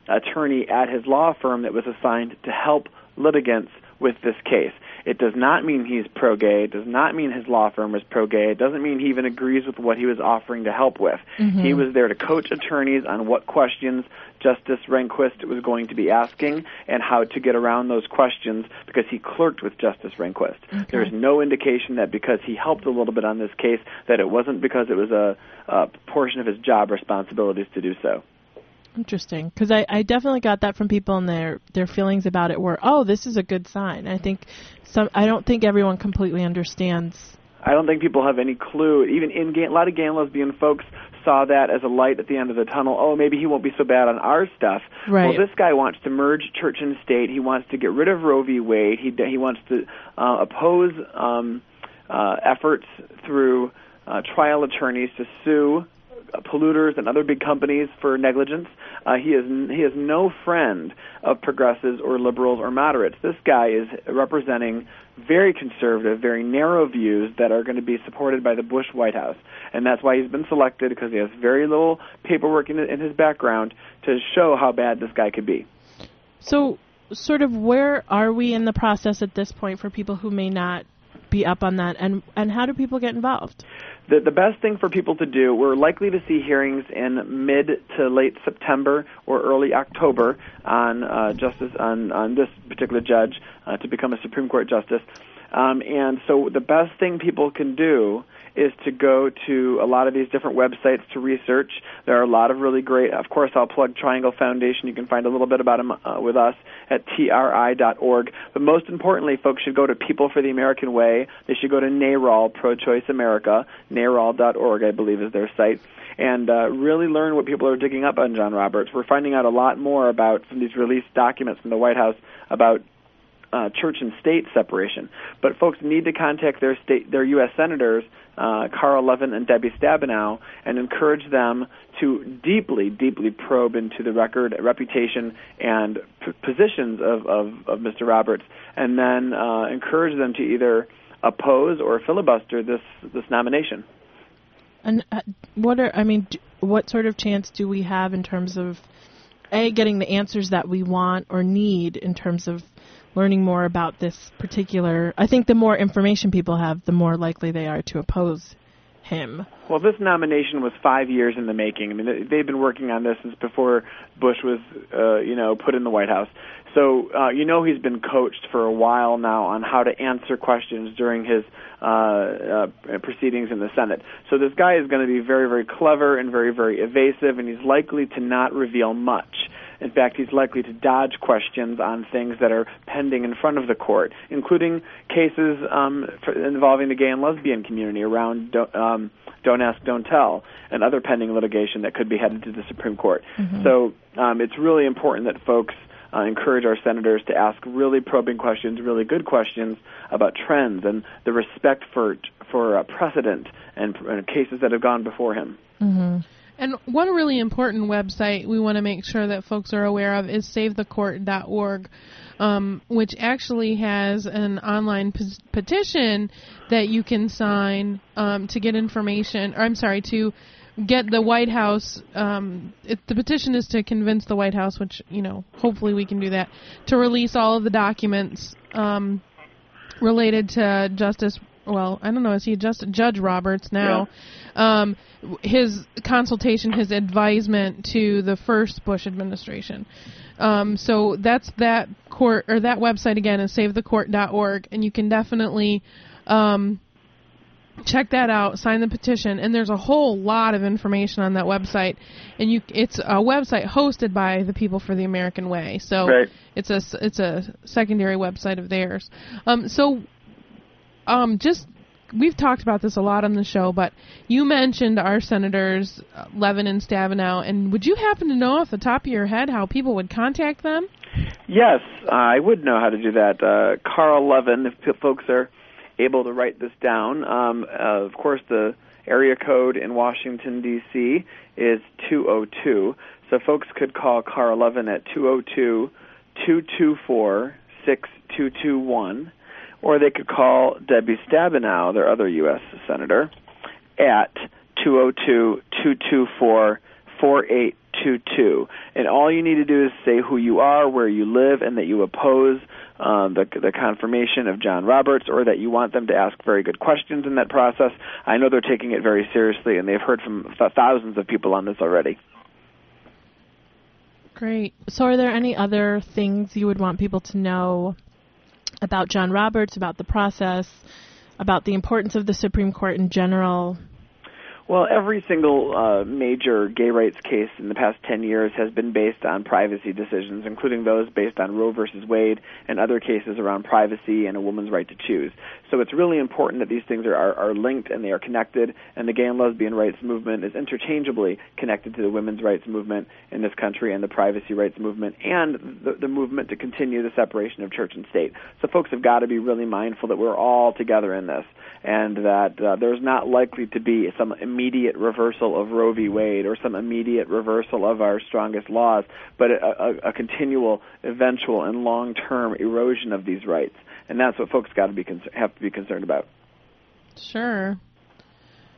attorney at his law firm that was assigned to help litigants with this case. It does not mean he's pro gay. It does not mean his law firm is pro gay. It doesn't mean he even agrees with what he was offering to help with. Mhm. He was there to coach attorneys on what questions Justice Rehnquist was going to be asking and how to get around those questions because he clerked with Justice Rehnquist. There's no indication that because he helped a little bit on this case that it wasn't because it was a, a portion of his job responsibilities to do so. Interesting, because I, I definitely got that from people, and their their feelings about it were, oh, this is a good sign. I think some. I don't think everyone completely understands. I don't think people have any clue. Even in gay, a lot of gay and lesbian folks saw that as a light at the end of the tunnel. Oh, maybe he won't be so bad on our stuff. Right. Well, this guy wants to merge church and state. He wants to get rid of Roe v. Wade. He he wants to uh, oppose um, uh, efforts through uh, trial attorneys to sue polluters and other big companies for negligence. Uh, he is he is no friend of progressives or liberals or moderates. This guy is representing very conservative, very narrow views that are going to be supported by the Bush White House, and that's why he's been selected because he has very little paperwork in, in his background to show how bad this guy could be. So, sort of, where are we in the process at this point for people who may not be up on that, and and how do people get involved? the the best thing for people to do we're likely to see hearings in mid to late September or early October on uh, justice on on this particular judge uh, to become a Supreme Court justice um, and so the best thing people can do is to go to a lot of these different websites to research. There are a lot of really great. Of course, I'll plug Triangle Foundation. You can find a little bit about them uh, with us at tri.org. But most importantly, folks should go to People for the American Way. They should go to NARAL, Pro-Choice America. NARAL.org, I believe, is their site. And uh, really learn what people are digging up on John Roberts. We're finding out a lot more about from these released documents from the White House about uh, church and state separation. But folks need to contact their state, their U.S. senators, uh, Carl Levin and Debbie Stabenow, and encourage them to deeply, deeply probe into the record, reputation, and p- positions of, of, of Mr. Roberts, and then uh, encourage them to either oppose or filibuster this this nomination. And uh, what are I mean, what sort of chance do we have in terms of a getting the answers that we want or need in terms of learning more about this particular? I think the more information people have, the more likely they are to oppose him? Well, this nomination was five years in the making. I mean, they- they've been working on this since before Bush was, uh, you know, put in the White House. So uh, you know he's been coached for a while now on how to answer questions during his uh, uh, proceedings in the Senate. So this guy is going to be very, very clever and very, very evasive, and he's likely to not reveal much. In fact, he's likely to dodge questions on things that are pending in front of the court, including cases um, for, involving the gay and lesbian community around do, um, Don't Ask, Don't Tell, and other pending litigation that could be headed to the Supreme Court. Mm-hmm. So um, it's really important that folks uh, encourage our senators to ask really probing questions, really good questions about trends and the respect for for uh, precedent and, and cases that have gone before him. Mm-hmm. And one really important website we want to make sure that folks are aware of is SaveTheCourt.org, um, which actually has an online p- petition that you can sign um, to get information. Or I'm sorry, to get the White House. Um, it, the petition is to convince the White House, which you know, hopefully we can do that, to release all of the documents um, related to Justice. Well, I don't know. Is he just Judge Roberts now? Um, his consultation, his advisement to the first Bush administration. Um, so that's that court or that website again is savethecourt.org, and you can definitely um, check that out, sign the petition, and there's a whole lot of information on that website. And you, it's a website hosted by the People for the American Way, so Right. it's a it's a secondary website of theirs. Um, so, um, just we've talked about this a lot on the show, but you mentioned our senators uh, Levin and Stabenow, and would you happen to know off the top of your head how people would contact them? Yes, I would know how to do that. Uh, Carl Levin, if folks are able to write this down, um, uh, of course the area code in Washington D.C. is 202. So folks could call Carl Levin at 202 224 6221, or they could call Debbie Stabenow, their other U.S. senator, at 202 224 4822. And all you need to do is say who you are, where you live, and that you oppose um, the, the confirmation of John Roberts or that you want them to ask very good questions in that process. I know they're taking it very seriously, and they've heard from th- thousands of people on this already. Great. So, are there any other things you would want people to know about John Roberts, about the process, about the importance of the Supreme Court in general? Well, every single uh, major gay rights case in the past 10 years has been based on privacy decisions, including those based on Roe versus Wade and other cases around privacy and a woman's right to choose. So it's really important that these things are, are, are linked and they are connected, and the gay and lesbian rights movement is interchangeably connected to the women's rights movement in this country and the privacy rights movement and the, the movement to continue the separation of church and state. So folks have got to be really mindful that we're all together in this and that uh, there's not likely to be some immediate reversal of Roe v. Wade or some immediate reversal of our strongest laws, but a, a, a continual, eventual, and long-term erosion of these rights, and that's what folks got to be con- have to be concerned about. Sure.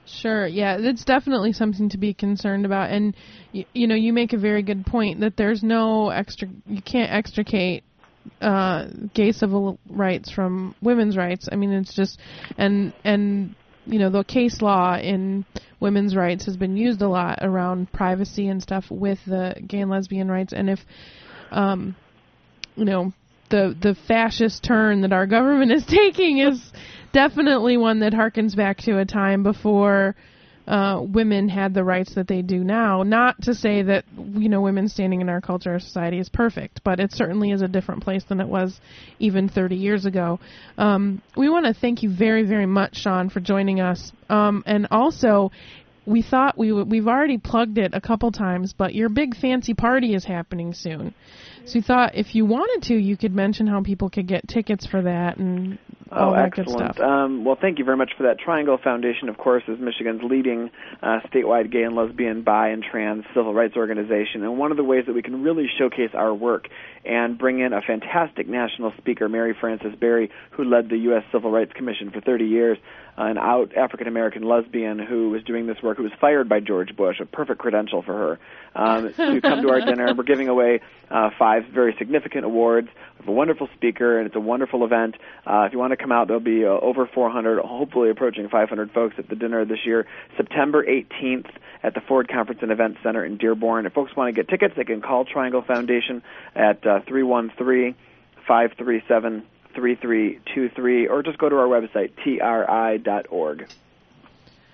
Sure. Yeah, it's definitely something to be concerned about, and you, you know, you make a very good point that there's no extra. You can't extricate uh, gay civil rights from women's rights. I mean, it's just and and you know the case law in women's rights has been used a lot around privacy and stuff with the gay and lesbian rights, and if um, you know the the fascist turn that our government is <laughs> taking is definitely one that harkens back to a time before uh, women had the rights that they do now. Not to say that you know women standing in our culture or society is perfect, but it certainly is a different place than it was even 30 years ago. Um, we want to thank you very very much, Sean, for joining us, um, and also. We thought we w- we've already plugged it a couple times, but your big fancy party is happening soon. So we thought if you wanted to, you could mention how people could get tickets for that and all oh, that excellent. good stuff. Um, well, thank you very much for that. Triangle Foundation, of course, is Michigan's leading uh, statewide gay and lesbian, bi, and trans civil rights organization. And one of the ways that we can really showcase our work and bring in a fantastic national speaker, Mary Frances Berry, who led the U.S. Civil Rights Commission for 30 years, an out African American lesbian who was doing this work, who was fired by George Bush, a perfect credential for her, um, to come to our <laughs> dinner. We're giving away uh, five very significant awards. We have a wonderful speaker, and it's a wonderful event. Uh, if you want to come out, there'll be uh, over 400, hopefully approaching 500 folks at the dinner this year, September 18th at the Ford Conference and Event Center in Dearborn. If folks want to get tickets, they can call Triangle Foundation at uh, 313 537 3323 or just go to our website, tri.org.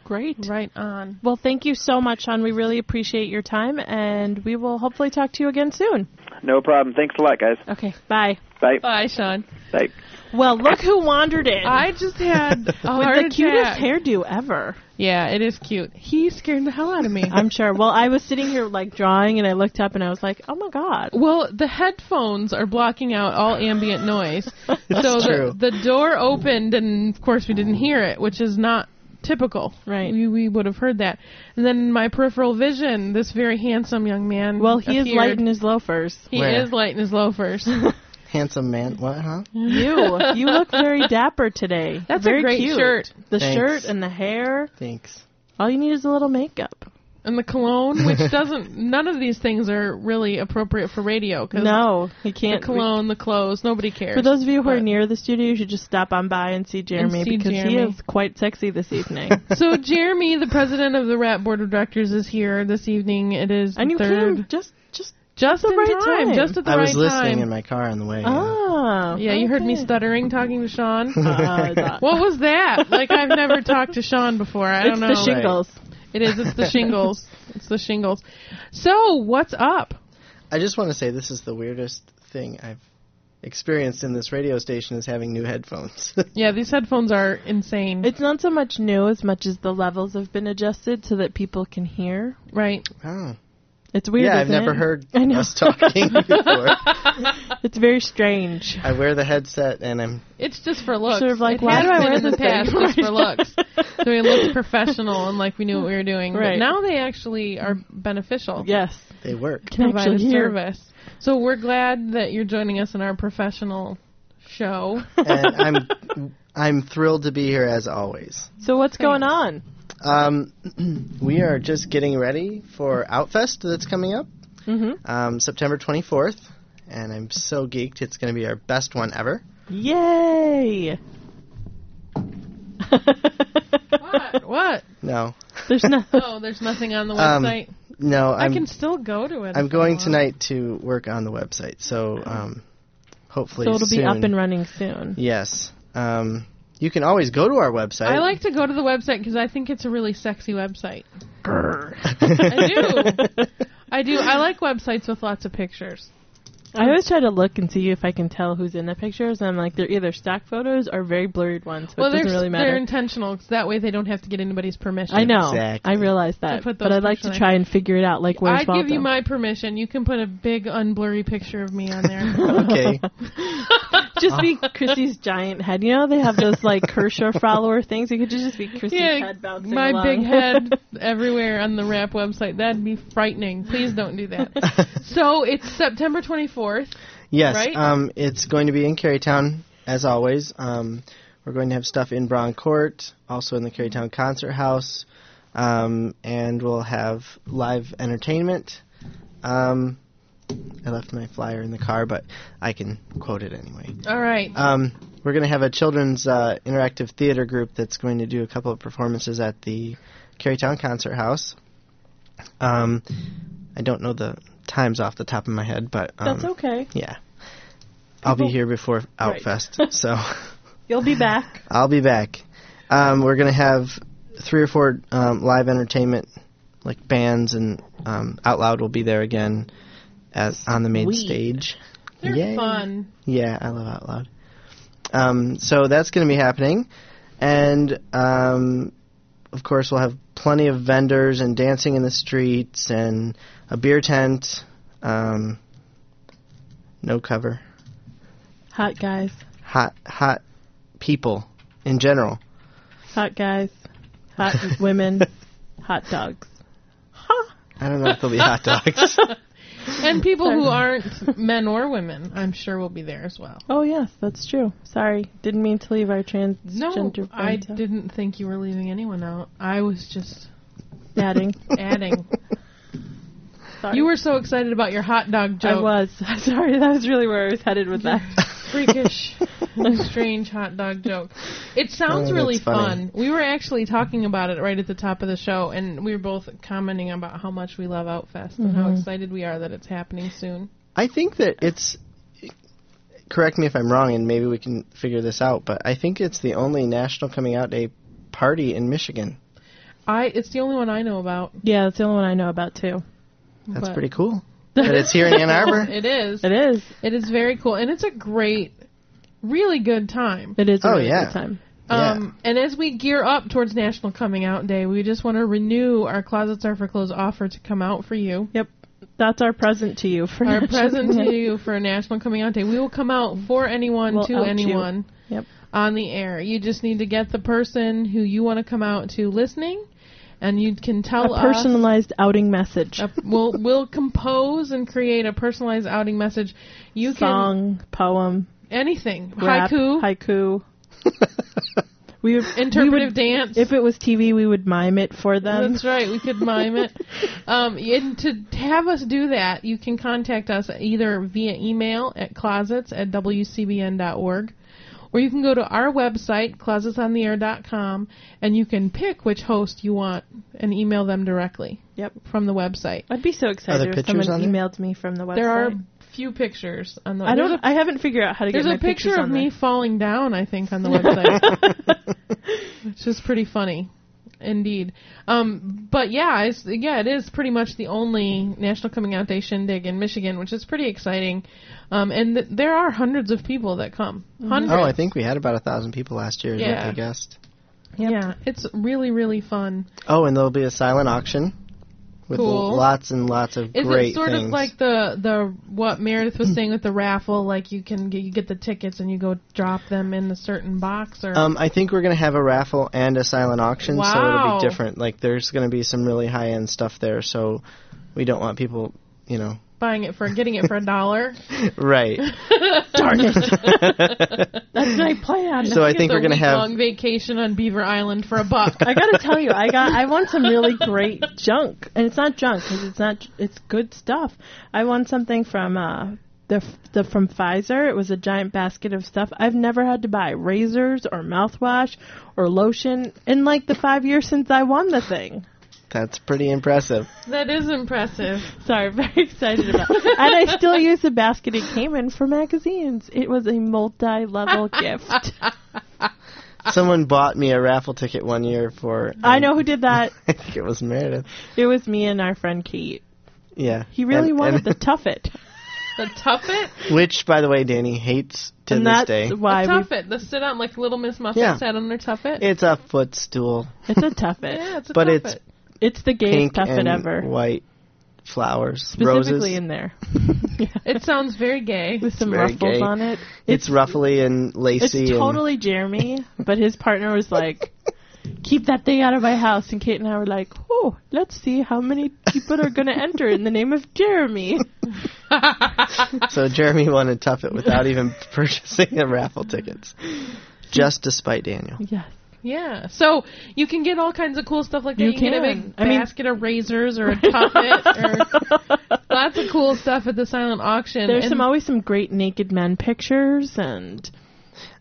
Great. Right on. Well, thank you so much, Sean. We really appreciate your time, and we will hopefully talk to you again soon. No problem. Thanks a lot, guys. Okay. Bye. Bye. Bye, Sean. Bye. Well, look who wandered in. I just had a <laughs> with heart the cutest hairdo ever. Yeah, it is cute. He scared the hell out of me. <laughs> I'm sure. Well, I was sitting here like drawing, and I looked up, and I was like, "Oh my god!" Well, the headphones are blocking out all ambient noise. <laughs> so true. the, the door opened, and of course we didn't hear it, which is not typical. Right. We, we would have heard that. And then my peripheral vision, this very handsome young man. Well, he is appeared. light in his loafers. He Where? is light in his loafers. <laughs> Handsome man. What, huh? You, you look very dapper today. <laughs> That's a very great cute. shirt. The Thanks. shirt and the hair. Thanks. All you need is a little makeup. and the cologne, which <laughs> doesn't. None of these things are really appropriate for radio. Cause No, you can't. The cologne, the clothes, nobody cares. For those of you who are near the studio, you should just stop on by and see Jeremy see because he Jeremy. is quite sexy this evening. <laughs> so Jeremy, the president of the WRAP board of directors, is here this evening. It is and the you third, came just just just the in right time, time. just at the I right time. I was listening in my car on the way. oh yeah, you heard me stuttering talking to Sean. <laughs> Uh, <laughs> what was that? Like I've never talked to Sean before. I it's don't know. the shingles. It is. It's the <laughs> shingles. It's the shingles. So what's up? I just want to say this is the weirdest thing I've experienced in this radio station is having new headphones. Yeah, these headphones are insane. It's not so much new as much as the levels have been adjusted so that people can hear. right. oh. It's weird. yeah, I've isn't never it? heard <laughs> I know. us talking before. <laughs> It's very strange. I wear the headset and I'm It's just for looks. Sort of like, it why do I been wear in the this past thing? just for looks. <laughs> so we looked professional and like we knew what we were doing. But Right. now they actually are beneficial. Yes. they work. Can provide a hear. service. So we're glad that you're joining us in our professional show. and I'm I'm thrilled to be here as always. So what's going on? Um, <clears throat> we are just getting ready for Outfest that's coming up Mm-hmm. um, September 24th, and I'm so geeked. It's going to be our best one ever. Yay! what? What? No, There's no. <laughs> Oh, there's nothing on the Um, website. no, I I'm can still go to it. I'm going tonight to work on the website. So um, hopefully, So it'll be up and running soon. Yes. Um, you can always go to our website. I like to go to the website because I think it's a really sexy website. <laughs> I do. I do. I like websites with lots of pictures. I always try to look and see if I can tell who's in the pictures, and I'm like, they're either stock photos or very blurred ones, so well, it they're doesn't really matter. they're matter. intentional 'cause that way they don't have to get anybody's permission. I know. Exactly. I realize To that, put but I'd like to try and figure it out. Like, where's I give you my permission. You can put a big unblurry picture of me on there. <laughs> okay. <laughs> just be <laughs> Chrissy's giant head. You know they have those like Kershaw follower things. You could just be Chrissy's yeah, head bouncing my along. big head <laughs> everywhere on the WRAP website. That'd be frightening. Please don't do that. <laughs> so it's September 24th. Yes. Right? Um, it's going to be in Kerrytown as always. Um, we're going to have stuff in Braun Court, also in the Kerrytown Concert House, um, and we'll have live entertainment. Um, I left my flyer in the car, but I can quote it anyway. All right. Um, we're going to have a children's uh, interactive theater group that's going to do a couple of performances at the Kerrytown Concert House. Um, I don't know the times off the top of my head, but um, That's okay. Yeah, I'll be here before Right. Outfest, <laughs> so You'll be back. <laughs> I'll be back. Um, we're going to have three or four um, live entertainment, like bands and um, Out Loud will be there again as on the main Sweet. stage. They're Yay. fun. Yeah, I love Out Loud. Um, so that's going to be happening, and um, of course we'll have plenty of vendors and dancing in the streets and a beer tent. Um, no cover. Hot guys. Hot, hot people in general. Hot guys. Hot women. <laughs> Hot dogs. Huh? I don't know if there'll be hot dogs. <laughs> And people who aren't <laughs> men or women, I'm sure will be there as well. Oh yes, that's true. Sorry, didn't mean to leave our No, transgender I out. didn't think you were leaving anyone out. I was just adding. <laughs> adding. Sorry. You were so excited about your hot dog joke. I was. <laughs> Sorry, that was really where I was headed with that. <laughs> freakish, strange hot dog joke. It sounds Oh, really funny. fun. We were actually talking about it right at the top of the show, and we were both commenting about how much we love Outfest and how Mhm. excited we are that it's happening soon. I think that it's. Correct me if I'm wrong, and maybe we can figure this out. But I think it's the only National Coming Out Day party in Michigan. I it's the only one I know about. Yeah, that's the only one I know about too. That's But- pretty cool. <laughs> But it's here in Ann Arbor. <laughs> it is. It is. It is very cool, and it's a great, really good time. It is a Oh, really yeah. good time. Um, and as we gear up towards National Coming Out Day, we just want to renew our Closets Are for Clothes offer to come out for you. Yep. That's our present to you for Our National present Coming to Out. you for National Coming Out Day. We will come out for anyone We'll to out you. anyone Yep. on the air. You just need to get the person who you want to come out to listening, and you can tell us A personalized outing message. us. We'll we'll compose and create a personalized outing message. You Song, poem, can anything rap, haiku, haiku. <laughs> we would interpretive we would- dance. If it was TV, we would mime it for them. That's right. We could mime it. <laughs> Um, and to have us do that, you can contact us either via email at closets at wcbn.org, or you can go to our website, closetsontheair.com, and you can pick which host you want and email them directly. Yep. From the website. I'd be so excited if someone on there? emailed me from the website. There are few pictures on the. I don't. a- I haven't figured out how to get. There's get my a picture pictures of on me there. falling down, I think, on the <laughs> website, <laughs> which is pretty funny, indeed. Um, but yeah, it's, yeah, it is pretty much the only National Coming Out Day shindig in Michigan, which is pretty exciting. Um, and th- there are hundreds of people that come. Hundreds. Oh, I think we had about a thousand people last year. Is what Yeah. they guessed. Yeah, it's really really fun. Oh, and there'll be a silent auction with Cool. lots and lots of Is great it sort things. of like the the what Meredith was saying with the raffle? Like you can get, you get the tickets and you go drop them in a certain box, or Um, I think we're gonna have a raffle and a silent auction, so it'll be different. Like, there's gonna be some really high end stuff there, so we don't want people, you know, buying it for getting it for a dollar. <laughs> right. <laughs> Darn it! <laughs> That's my plan. So I think we're gonna have- long vacation on Beaver Island for a buck. I gotta tell you, I got I want some really great junk, and it's not junk because it's not it's good stuff. I won something from uh the the from Pfizer. It was a giant basket of stuff I've never had to buy razors or mouthwash or lotion in like the five years since I won the thing. That's pretty impressive. That is impressive. Sorry, <laughs> very excited about. it. And I still use the basket it came in for magazines. It was a multi-level <laughs> gift. Someone bought me a raffle ticket one year for. I know who did that. <laughs> I think it was Meredith. It was me and our friend Kate. Yeah. He really And- wanted and- the tuffet. The tuffet. Which, by the way, Danny hates to And this that's day. why the we tuffet. The sit on like Little Miss Muffet Yeah. sat on her tuffet. It's a footstool, It's a tuffet. yeah, it's a but tuffet. it's It's the gayest pink tuffet and ever. white flowers, Specifically roses. in there. <laughs> It sounds very gay. With some ruffles gay. on it. It's, ruffly and lacy. It's lacy. totally Jeremy, <laughs> but his partner was like, keep that thing out of my house. And Kate and I were like, oh, let's see how many people are going to enter in the name of Jeremy. <laughs> so Jeremy won a Tuffet without even purchasing the raffle tickets, just to spite Daniel. Yes. Yeah, so you can get all kinds of cool stuff like that. You You, can get a big I mean- basket of razors or a tuffet <laughs> or lots of cool stuff at the silent auction. There's And some always some great naked men pictures and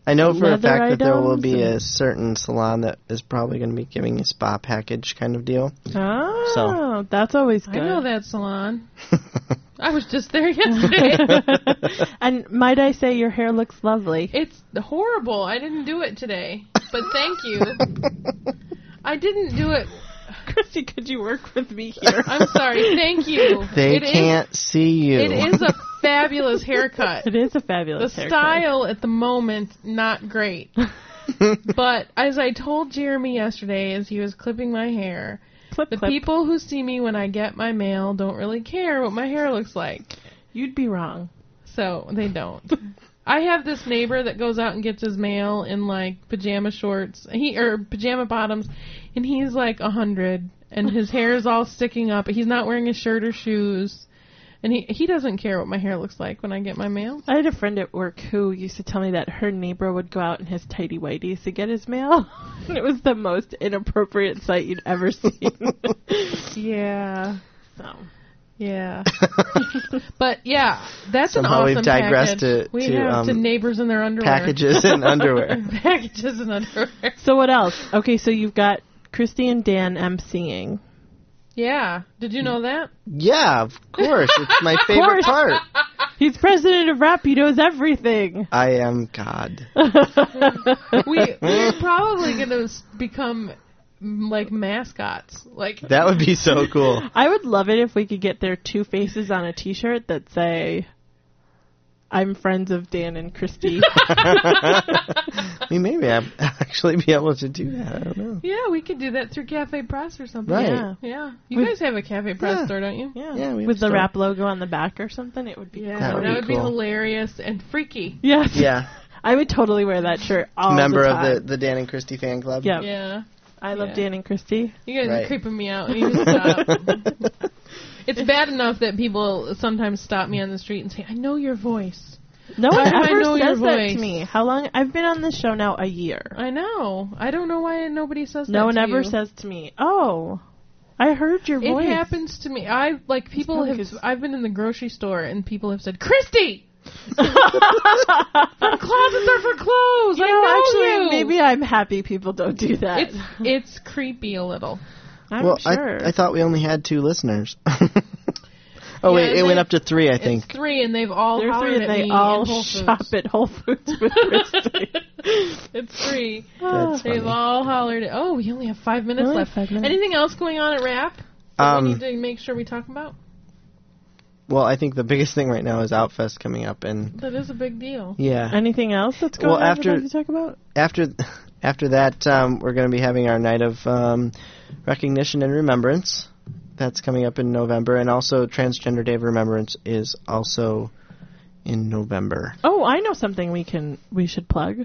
I know for a fact that there will be a certain salon that is probably going to be giving a spa package kind of deal. oh, that's always I good. know that salon. <laughs> I was just there yesterday. <laughs> and might I say, your hair looks lovely. it's horrible. I didn't do it today, but thank you. <laughs> I didn't do it. Christy, could you work with me here? I'm sorry. Thank you. They It is- can't see you. It is a fabulous haircut. <laughs> It is a The fabulous haircut. The style at the moment not great. <laughs> but as I told Jeremy yesterday as he was clipping my hair, Clip, the clip. people who see me when I get my mail don't really care what my hair looks like. You'd be wrong. So they don't. I have this neighbor that goes out and gets his mail in like pajama shorts, he or pajama bottoms, and he's like a hundred, and his hair is all sticking up. He's not wearing a shirt or shoes, and he he doesn't care what my hair looks like when I get my mail. I had a friend at work who used to tell me that her neighbor would go out in his tidy whities to get his mail. and <laughs> it was the most inappropriate sight you'd ever seen. <laughs> Yeah. so Yeah. <laughs> but yeah, that's Somehow an we've awesome digressed package. to- we to, have to um, neighbors in their underwear. packages and <laughs> underwear. packages and underwear. So what else? Okay, so you've got Christy and Dan emceeing. Yeah. Did you know that? Yeah, of course. It's my <laughs> favorite course. part. He's president of WRAP. He knows everything. I am God. we we're probably going to become like mascots. Like That would be so cool. <laughs> I would love it if we could get their two faces on a T-shirt that say, "I'm friends of Dan and Christy." <laughs> I mean, maybe I'd actually be able to do that. I don't know. Yeah, we could do that through Cafe Press or something. Right. Yeah. Yeah. You With- guys have a Cafe Press Yeah. store, don't you? Yeah, Yeah, we with the store. WRAP logo on the back or something. It would be Yeah, That that would would, be be cool. hilarious and freaky. Yes. Yeah. <laughs> I would totally wear that shirt. All Member the of the, the Dan and Christie fan club. Yep. Yeah. I love Yeah. Dan and Christy. You guys Right. are creeping me out. You need stop. <laughs> it's bad enough that people sometimes stop me on the street and say, "I know your voice." No How one do I ever know your says that voice? to me. How long? I've been on this show now a year. I know. I don't know why nobody says that. No one to ever you. says to me, "Oh, I heard your It voice." It happens to me. I like people probably have. 'cause- I've been in the grocery store and people have said, "Christy." For closets are for clothes. You I know, know actually, you. maybe I'm happy people don't do that. it's it's creepy a little. I'm well, sure. I, I thought we only had two listeners. <laughs> oh Yeah, wait, it went up to three, I It's think. three, and they've all They're three, and they all Whole Foods. shop at Whole Foods with <laughs> Christy. it's three. That's They've funny. all hollered. Oh, we only have five minutes Only left. five minutes. Anything else going on at WRAP? Um, we need to make sure we talk about. Well, I think the biggest thing right now is Outfest coming up, and That is a big deal. yeah, Anything else that's going Well, on after- to talk about? after <laughs> after that, um, we're going to be having our night of um, recognition and remembrance. That's coming up in November, and also Transgender Day of Remembrance is also in November. Oh, I know something we can we should plug.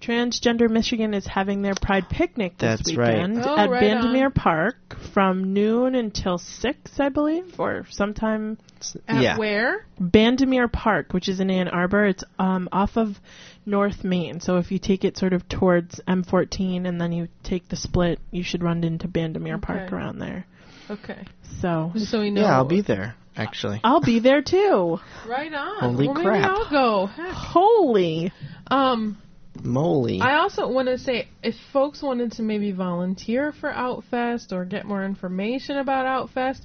Transgender Michigan is having their Pride picnic this That's right. weekend Oh, at right Bandemer Park from noon until six, I believe, or sometime. At yeah, where? Bandemer Park, which is in Ann Arbor, it's um, off of North Main. So if you take it sort of towards M14 and then you take the split, you should run into Bandemer Park around there. Okay. So so we know. yeah, I'll be there actually. I'll be there too. Right on. Holy well, crap. Maybe I'll go. Heck. Holy. Um, Moly. I also want to say if folks wanted to maybe volunteer for Outfest or get more information about Outfest,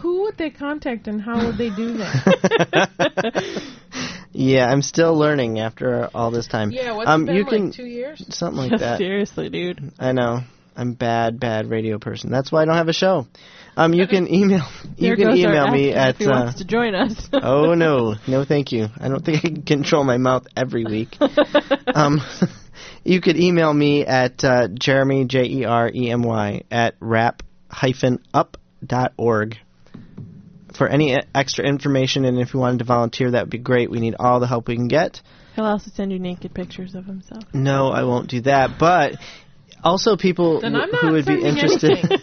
who would they contact and how would they do that? <laughs> yeah, I'm still learning after all this time. yeah, what's um, it been you like can two years? something like <laughs> that. Seriously, dude. I know. I'm bad, bad radio person. That's why I don't have a show. Um, you can email. <laughs> You can email me at. if he Uh, wants to join us. <laughs> oh no, no, thank you. I don't think I can control my mouth every week. <laughs> um, you could email me at uh, Jeremy J E R E M Y at wrap hyphen up dot org for any extra information, and if you wanted to volunteer, that would be great. We need all the help we can get. He'll also send you naked pictures of himself. No, I won't do that. But also, people Then who- who would be interested.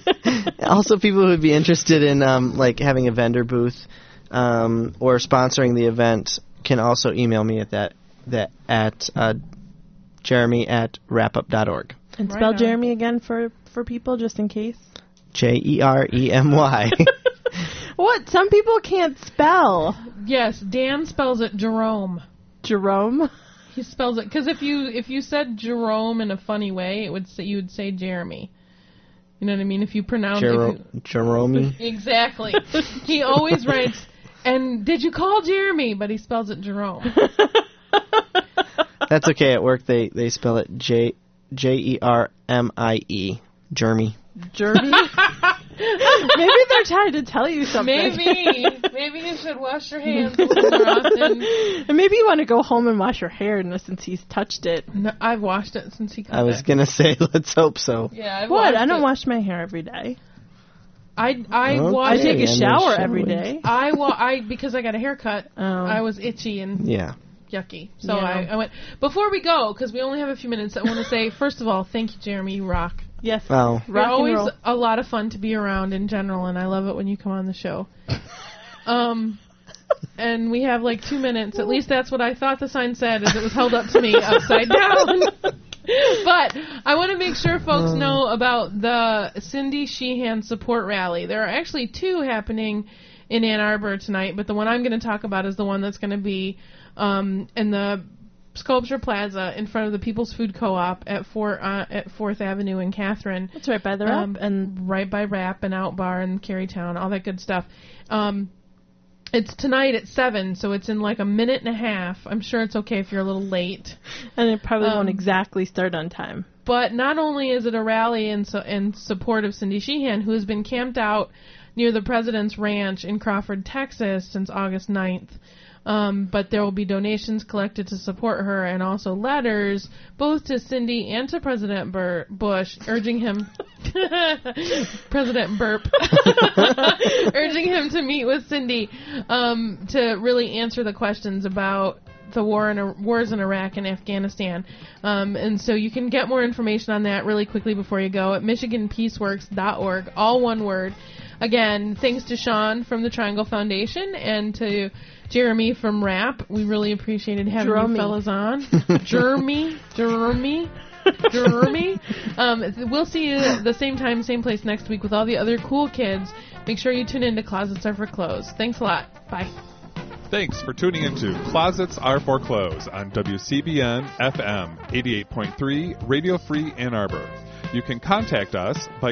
<laughs> also, people who would be interested in um, like having a vendor booth um, or sponsoring the event can also email me at that that at uh, Jeremy at wrapup.org. And Right spell on. Jeremy again for for people just in case. J E R E M Y. <laughs> What? Some people can't spell. Yes, Dan spells it Jerome. Jerome. He spells it because if you if you said Jerome in a funny way, it would say you would say Jeremy. You know what I mean? If you pronounce Jero- it. Jerome. Exactly. <laughs> he always writes, and did you call Jeremy? But he spells it Jerome. That's okay. At work, they they spell it J J E R M I E. Jeremy. Jeremy. <laughs> Maybe they're trying to tell you something. Maybe. Maybe you should wash your hands a little more <laughs> often. and maybe you want to go home and wash your hair and since he's touched it. No, I've washed it since he. Cut I was gonna say, let's hope so. Yeah, I've What? I don't it. wash my hair every day. I I Okay, wash. I take a shower there's every showers. day. I wa- I because I got a haircut. Oh. I was itchy and Yeah. yucky. So Yeah. I, I went. Before we go, because we only have a few minutes, I want to say <laughs> first of all, thank you, Jeremy. You rock. Yes. Wow. You're Rock and always roll. a lot of fun to be around in general, and I love it when you come on the show. <laughs> Um, and we have like two minutes. At least that's what I thought the sign said, as it was held up to me upside <laughs> down. but I want to make sure folks know about the Cindy Sheehan support rally. There are actually two happening in Ann Arbor tonight, but the one I'm going to talk about is the one that's going to be um, in the Sculpture Plaza in front of the People's Food Co-op at four uh, at Fourth Avenue in Catherine. That's right by the WRAP. um, and right by WRAP and Out Bar and Kerrytown, all that good stuff. Um, it's tonight at seven, so it's in like a minute and a half. I'm sure it's okay if you're a little late. And it probably Um, won't exactly start on time. But not only is it a rally in, so, in support of Cindy Sheehan, who has been camped out near the President's Ranch in Crawford, Texas since August 9th, um, but there will be donations collected to support her and also letters both to Cindy and to President Bur- Bush urging him, <laughs> President Burp, <laughs> urging him to meet with Cindy um, to really answer the questions about the war in wars in Iraq and Afghanistan. Um, and so you can get more information on that really quickly before you go at MichiganPeaceWorks.org, all one word. Again, thanks to Sean from the Triangle Foundation and to Jeremy from WRAP. We really appreciated having Jeremy. you fellas on. <laughs> Jeremy, Jeremy. Jeremy. Um, we'll see you the same time, same place next week with all the other cool kids. Make sure you tune in to Closets Are for Clothes. Thanks a lot. Bye. Thanks for tuning into Closets Are for Clothes on WCBN FM 88.3 Radio Free Ann Arbor. You can contact us by